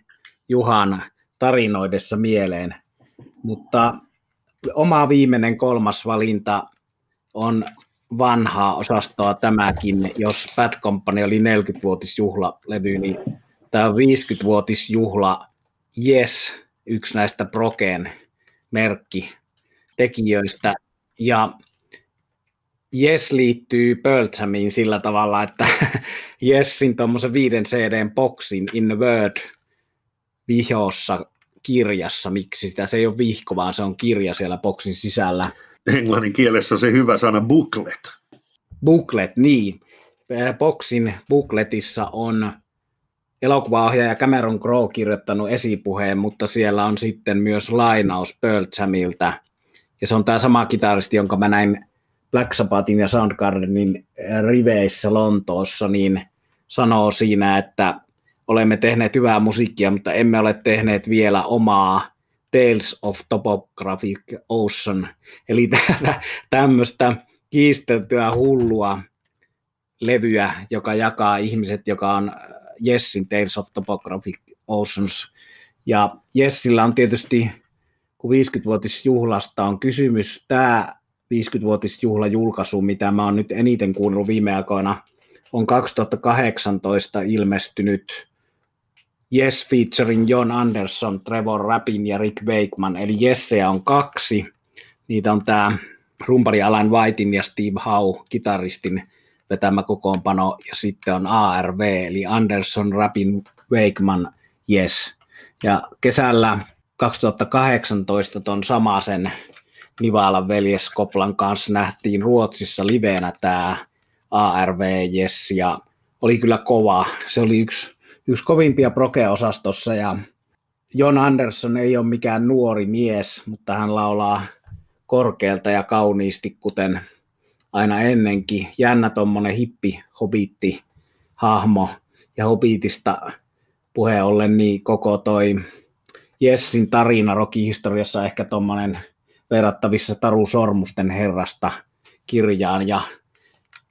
Juhan tarinoidessa mieleen. Mutta oma viimeinen kolmas valinta on vanhaa osastoa tämäkin. Jos Bad Company oli 40-vuotisjuhlalevy, niin tämä on 50-vuotisjuhla Yes, yksi näistä Broken merkki tekijöistä. Ja Yes liittyy Pearl Jamiin sillä tavalla, että Yesin tuommoisen viiden CDn boksin In the Word vihossa kirjassa, miksi sitä se ei ole vihko, vaan se on kirja siellä boksin sisällä. Englannin kielessä se hyvä sana booklet. Booklet, niin. Boksin bookletissa on elokuvaohjaaja Cameron Crowe kirjoittanut esipuheen, mutta siellä on sitten myös lainaus Pearl Jamilta. Ja se on tämä sama kitaristi, jonka mä näin Black Sabbathin ja Soundgardenin riveissä Lontoossa, niin sanoo siinä, että olemme tehneet hyvää musiikkia, mutta emme ole tehneet vielä omaa Tales of Topographic Ocean, eli tämmöistä kiisteltyä hullua levyä, joka jakaa ihmiset, joka on Jessin Tales of Topographic Oceans. Ja Jessillä on tietysti, kun 50-vuotisjuhlasta on kysymys, tämä 50-vuotisjuhlajulkaisu, mitä mä oon nyt eniten kuunnellut viime aikoina, on 2018 ilmestynyt Yes featuring John Anderson, Trevor Rappin ja Rick Wakeman, eli Jesseä on kaksi. Niitä on tämä rumpari Alan Whitein ja Steve Howe, kitaristin vetämä kokoonpano, ja sitten on ARV, eli Anderson, Rappin, Wakeman, Yes. Ja kesällä 2018 ton samasen Nivalan veljes Koplan kanssa nähtiin Ruotsissa liveenä tämä ARV Yes, ja oli kyllä kova. Se oli yksi yksi kovimpia proke-osastossa ja John Anderson ei ole mikään nuori mies, mutta hän laulaa korkealta ja kauniisti, kuten aina ennenkin. Jännä tuommoinen hippi, hobitti, hahmo ja hobitista puheen ollen, niin koko toi Jessin tarina rokihistoriassa ehkä tuommoinen verrattavissa Taru Sormusten herrasta kirjaan ja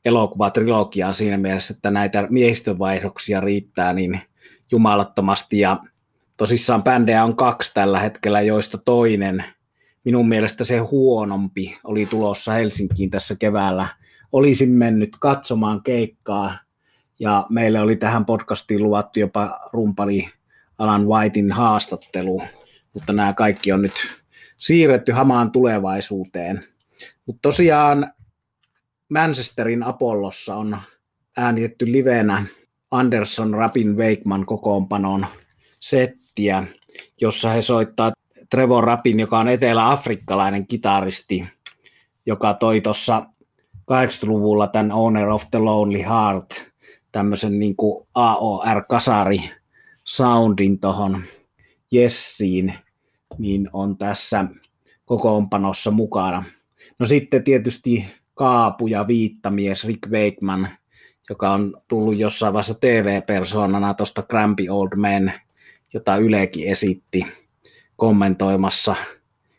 elokuvatrilogiaan siinä mielessä, että näitä miehistövaihdoksia riittää niin jumalattomasti ja tosissaan bändejä on kaksi tällä hetkellä, joista toinen minun mielestä se huonompi oli tulossa Helsinkiin tässä keväällä. Olisin mennyt katsomaan keikkaa ja meille oli tähän podcastiin luvattu jopa rumpali Alan Whitein haastattelu, mutta nämä kaikki on nyt siirretty hamaan tulevaisuuteen. Mutta tosiaan Manchesterin Apollossa on äänitetty livenä Anderson Rapin Wakeman kokoonpanon settiä, jossa he soittaa Trevor Rapin, joka on etelä-afrikkalainen kitaristi, joka toi tuossa 80-luvulla tämän Owner of the Lonely Heart, tämmöisen niin kuin AOR-kasari soundin tuohon Jessiin, niin on tässä kokoonpanossa mukana. No sitten tietysti Kaapu ja viittamies Rick Wakeman, joka on tullut jossain vaiheessa TV-persoonana tuosta Grumpy Old Man, jota Ylekin esitti kommentoimassa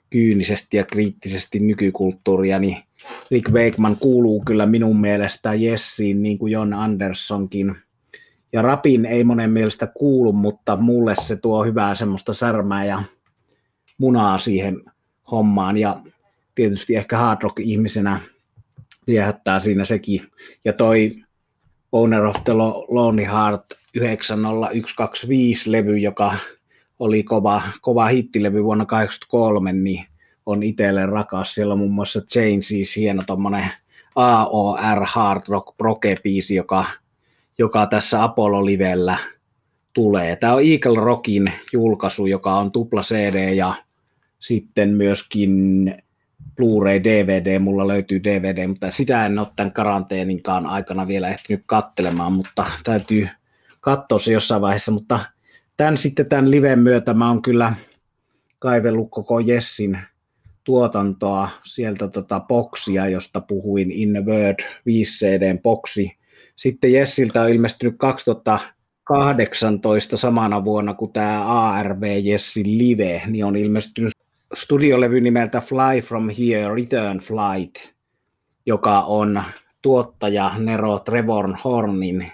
kyynisesti ja kriittisesti nykykulttuuria, niin Rick Wakeman kuuluu kyllä minun mielestä Jessiin, niin kuin John Andersonkin. Ja Rapin ei monen mielestä kuulu, mutta mulle se tuo hyvää semmoista särmää ja munaa siihen hommaan. Ja tietysti ehkä hard rock ihmisenä viehättää siinä sekin. Ja toi Owner of the Lonely Heart 90125-levy, joka oli kova, kova hittilevy vuonna 1983, niin on itselle rakas. Siellä on muun muassa Changes, hieno tommonen AOR Hard Rock Proke-biisi, joka, joka tässä Apollo-livellä tulee. Tämä on Eagle Rockin julkaisu, joka on tupla CD ja sitten myöskin Blu-ray, DVD, mulla löytyy DVD, mutta sitä en ole tämän karanteeninkaan aikana vielä ehtinyt kattelemaan, mutta täytyy katsoa se jossain vaiheessa, mutta tämän sitten tämän liven myötä mä oon kyllä kaivellut koko Jessin tuotantoa sieltä tota boksia, josta puhuin In the Word 5 CD boksi. Sitten Jessiltä on ilmestynyt 2018 samana vuonna kuin tämä ARV Jessin Live, niin on ilmestynyt studiolevy nimeltä Fly From Here, Return Flight, joka on tuottaja Nero Trevor Hornin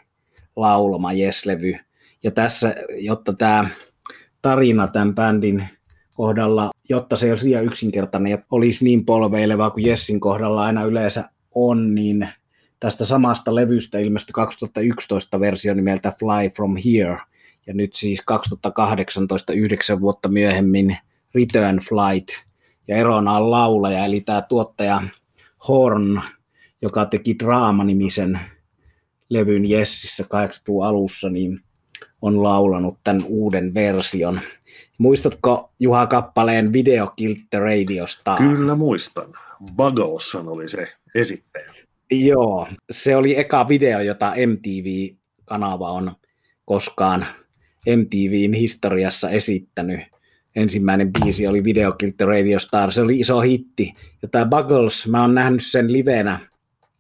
laulama Yes-levy. Ja tässä, jotta tämä tarina tämän bändin kohdalla, jotta se olisi liian yksinkertainen ja olisi niin polveilevaa kuin Jessin kohdalla aina yleensä on, niin tästä samasta levystä ilmestyi 2011 versio nimeltä Fly From Here, ja nyt siis 2018, yhdeksän vuotta myöhemmin, Return Flight, ja erona on laulaja, eli tämä tuottaja Horn, joka teki Draama-nimisen levyn Jessissä 80-luvun alussa, niin on laulanut tämän uuden version. Muistatko Juha Kappaleen Video the Radiosta? Kyllä muistan. Buggleson oli se esittäjä. Joo, se oli eka video, jota MTV-kanava on koskaan MTVn historiassa esittänyt. Ensimmäinen biisi oli Video Killed the Radio Star, se oli iso hitti. Ja tämä Buggles, mä oon nähnyt sen livenä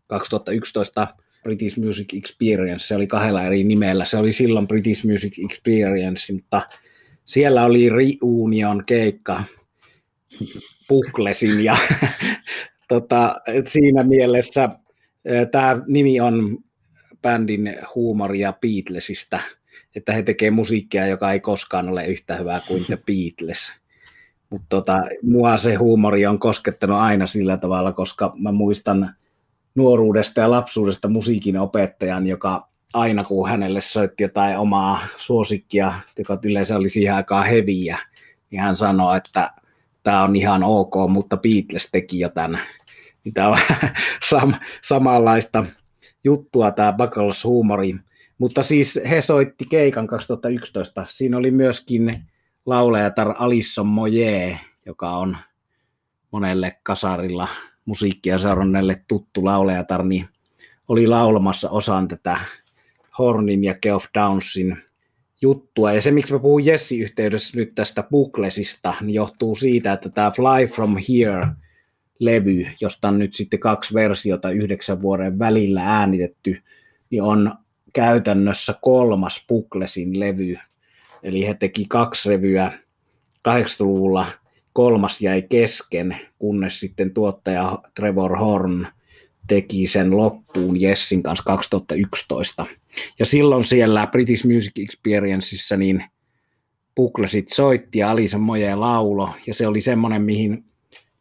2011 British Music Experience, se oli kahdella eri nimellä. Se oli silloin British Music Experience, mutta siellä oli reunion keikka Puklesin ja tota, siinä mielessä tämä nimi on bändin huumoria Beatlesista, että he tekevät musiikkia, joka ei koskaan ole yhtä hyvää kuin The Beatles. Mutta tota, mua se huumori on koskettanut aina sillä tavalla, koska mä muistan nuoruudesta ja lapsuudesta musiikin opettajan, joka aina kun hänelle soitti jotain omaa suosikkia, joka yleensä oli siihen aikaan heviä, niin hän sanoi, että tämä on ihan ok, mutta Beatles teki jo tämän. Niin tämä on sam- samanlaista juttua tämä Buckles huumori. Mutta siis he soitti keikan 2011. Siinä oli myöskin laulajatar Alisson Moje, joka on monelle kasarilla musiikkia seuranneelle tuttu laulajatar, niin oli laulamassa osan tätä Hornin ja Geoff Downsin juttua. Ja se, miksi mä puhun Jessi-yhteydessä nyt tästä Buklesista, niin johtuu siitä, että tämä Fly From Here-levy, josta on nyt sitten kaksi versiota yhdeksän vuoden välillä äänitetty, niin on käytännössä kolmas Buklesin levy. Eli he teki kaksi revyä 80-luvulla, kolmas jäi kesken, kunnes sitten tuottaja Trevor Horn teki sen loppuun Jessin kanssa 2011. Ja silloin siellä British Music Experienceissa niin Puklesit soitti ja Alisa Moje laulo, ja se oli semmoinen, mihin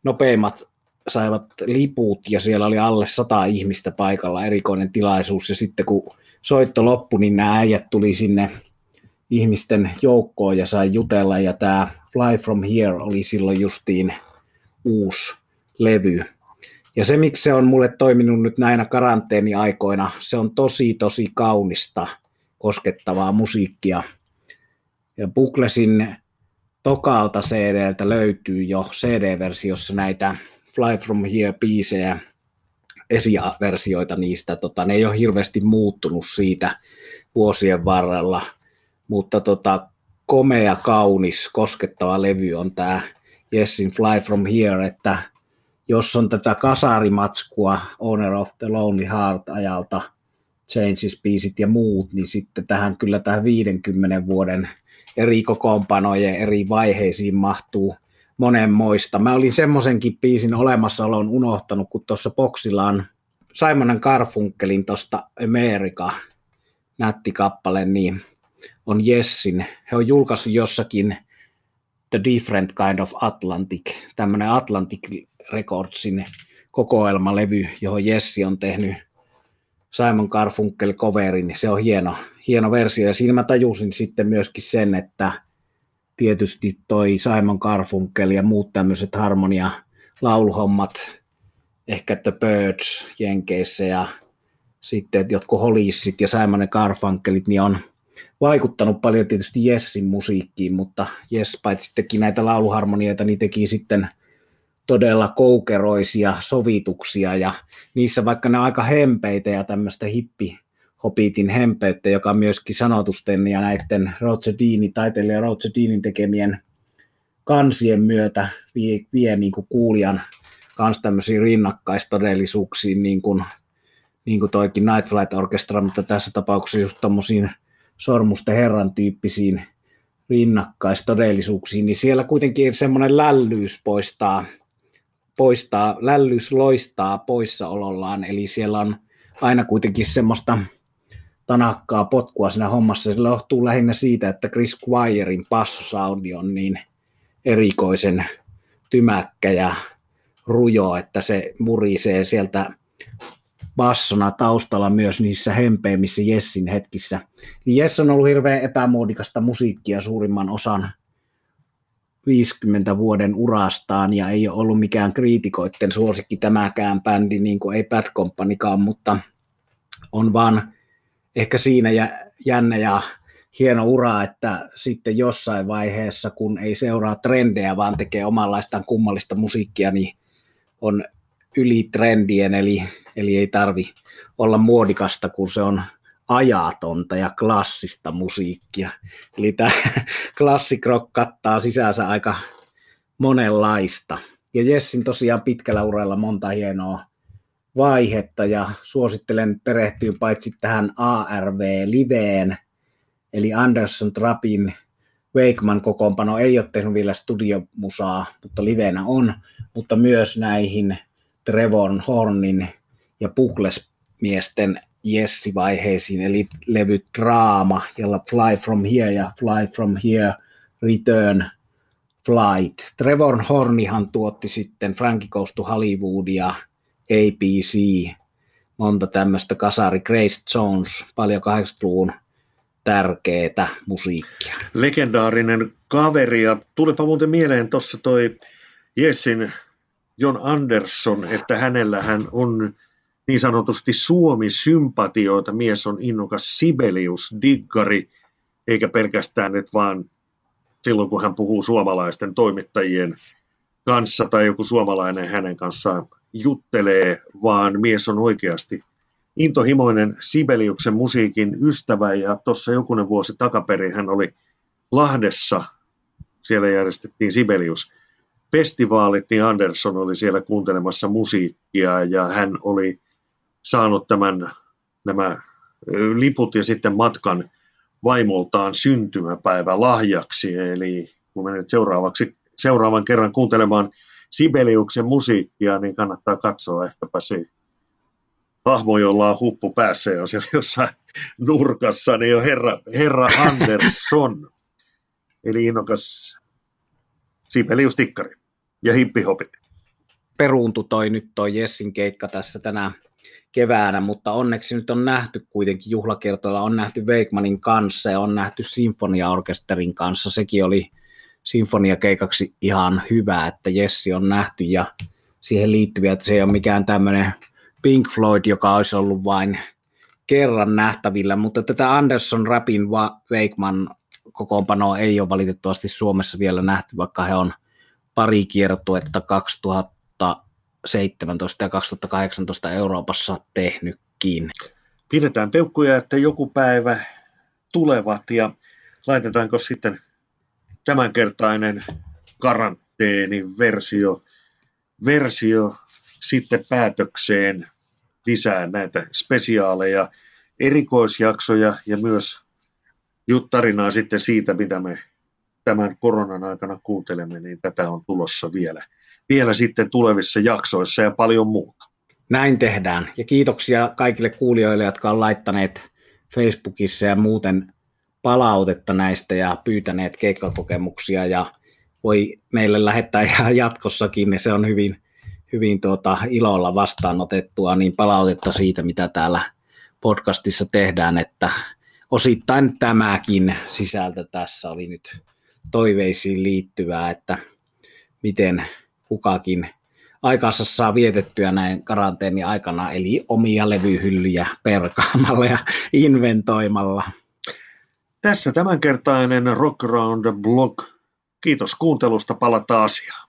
nopeimmat saivat liput, ja siellä oli alle sata ihmistä paikalla, erikoinen tilaisuus, ja sitten kun soitto loppui, niin nämä äijät tuli sinne ihmisten joukkoon ja sai jutella, ja tämä Fly From Here oli silloin justiin uusi levy, ja se, miksi se on mulle toiminut nyt näinä karanteeniaikoina, se on tosi, tosi kaunista, koskettavaa musiikkia. Ja Buklesin tokalta CDltä löytyy jo CD-versiossa näitä Fly From Here-biisejä, esiversioita niistä. Tota, ne ei ole hirveästi muuttunut siitä vuosien varrella, mutta tota, komea, kaunis, koskettava levy on tämä Jessin Fly From Here, että jos on tätä kasarimatskua Owner of the Lonely Heart ajalta, Changes-biisit ja muut, niin sitten tähän kyllä tähän 50 vuoden eri kokoonpanojen eri vaiheisiin mahtuu monenmoista. Mä olin semmoisenkin biisin olemassaolon unohtanut, kun tuossa boksilla on Simon Garfunkelin tuosta America nätti kappale, niin on Jessin. He on julkaissut jossakin The Different Kind of Atlantic, tämmöinen Atlantic Recordsin kokoelmalevy, johon Jessi on tehnyt Simon Garfunkel coverin, niin se on hieno, hieno versio. Ja siinä mä tajusin sitten myöskin sen, että tietysti toi Simon Garfunkel ja muut tämmöiset harmonia lauluhommat, ehkä The Birds Jenkeissä ja sitten jotkut Holissit ja Simon Garfunkelit, niin on vaikuttanut paljon tietysti Jessin musiikkiin, mutta Jess paitsi teki näitä lauluharmonioita, niin teki sitten todella koukeroisia sovituksia ja niissä vaikka ne on aika hempeitä ja tämmöistä hippi Hobbitin hempeyttä, joka myöskin sanotusten ja näiden Roger Deanin, taiteilija Roger Deanin tekemien kansien myötä vie, vie niin kuin kuulijan kanssa tämmöisiin rinnakkaistodellisuuksiin, niin kuin, niin kuin toikin Night Flight Orchestra, mutta tässä tapauksessa just tommosiin sormusten herran tyyppisiin rinnakkaistodellisuuksiin, niin siellä kuitenkin semmoinen lällyys poistaa, poistaa, lällyys loistaa poissaolollaan, eli siellä on aina kuitenkin semmoista tanakkaa potkua siinä hommassa. Se johtuu lähinnä siitä, että Chris Squirein passosoundi on niin erikoisen tymäkkä ja rujo, että se murisee sieltä bassona taustalla myös niissä hempeimmissä Jessin hetkissä. Niin Jess on ollut hirveän epämuodikasta musiikkia suurimman osan 50 vuoden urastaan ja ei ole ollut mikään kriitikoiden suosikki tämäkään bändi, niin kuin ei Bad Companykaan, mutta on vaan ehkä siinä jännä ja hieno ura, että sitten jossain vaiheessa, kun ei seuraa trendejä, vaan tekee omanlaistaan kummallista musiikkia, niin on yli trendien, eli, eli ei tarvi olla muodikasta, kun se on ajatonta ja klassista musiikkia. Eli tämä classic rock kattaa sisäänsä aika monenlaista. Ja Jessin tosiaan pitkällä uralla monta hienoa vaihetta ja suosittelen perehtyä paitsi tähän ARV-liveen, eli Anderson Trappin Wakeman kokoonpano ei ole tehnyt vielä studiomusaa, mutta livenä on, mutta myös näihin Trevor Hornin ja Pukles-miesten Jessi-vaiheisiin, eli levyt Draama, jolla Fly From Here ja Fly From Here Return Flight. Trevor Hornihan tuotti sitten Frankie Goes to Hollywoodia ABC, monta tämmöistä kasari, Grace Jones, paljon 80-luvun tärkeää musiikkia. Legendaarinen kaveri ja tulipa muuten mieleen tuossa toi Jessin John Anderson, että hänellähän on niin sanotusti Suomi-sympatioita. Mies on innokas Sibelius-diggari, eikä pelkästään nyt vaan silloin, kun hän puhuu suomalaisten toimittajien kanssa tai joku suomalainen hänen kanssaan juttelee, vaan mies on oikeasti intohimoinen Sibeliuksen musiikin ystävä ja tuossa jokunen vuosi takaperin hän oli Lahdessa, siellä järjestettiin Sibelius festivaalit, niin Anderson oli siellä kuuntelemassa musiikkia ja hän oli saanut tämän, nämä liput ja sitten matkan vaimoltaan syntymäpäivä lahjaksi. Eli kun menet seuraavaksi, seuraavan kerran kuuntelemaan Sibeliuksen musiikkia, niin kannattaa katsoa ehkäpä se hahmo, jolla on huppu päässä siellä jossain nurkassa, niin on herra, herra Andersson. Eli innokas Sibelius-tikkari ja hippihopit. Peruuntu toi nyt toi Jessin keikka tässä tänä keväänä, mutta onneksi nyt on nähty kuitenkin juhlakertoilla, on nähty Veikmanin kanssa ja on nähty Sinfoniaorkesterin kanssa. Sekin oli sinfoniakeikaksi ihan hyvä, että Jessi on nähty ja siihen liittyviä, että se ei ole mikään tämmöinen Pink Floyd, joka olisi ollut vain kerran nähtävillä, mutta tätä Anderson Rapin Wakeman kokoonpanoa ei ole valitettavasti Suomessa vielä nähty, vaikka he on pari kiertuetta 2017 ja 2018 Euroopassa tehnytkin. Pidetään peukkuja, että joku päivä tulevat ja laitetaanko sitten tämänkertainen karanteeniversio versio sitten päätökseen lisää näitä spesiaaleja, erikoisjaksoja ja myös juttarinaa sitten siitä, mitä me tämän koronan aikana kuuntelemme, niin tätä on tulossa vielä, vielä sitten tulevissa jaksoissa ja paljon muuta. Näin tehdään. Ja kiitoksia kaikille kuulijoille, jotka on laittaneet Facebookissa ja muuten palautetta näistä ja pyytäneet keikkakokemuksia ja voi meille lähettää ihan jatkossakin, niin se on hyvin, hyvin tuota, ilolla vastaanotettua niin palautetta siitä, mitä täällä podcastissa tehdään, että osittain tämäkin sisältö tässä oli nyt toiveisiin liittyvää, että miten kukakin aikansa saa vietettyä näin karanteeni aikana, eli omia levyhyllyjä perkaamalla ja inventoimalla. Tässä tämänkertainen Rock Around the Block. Kiitos kuuntelusta, palataan asiaan.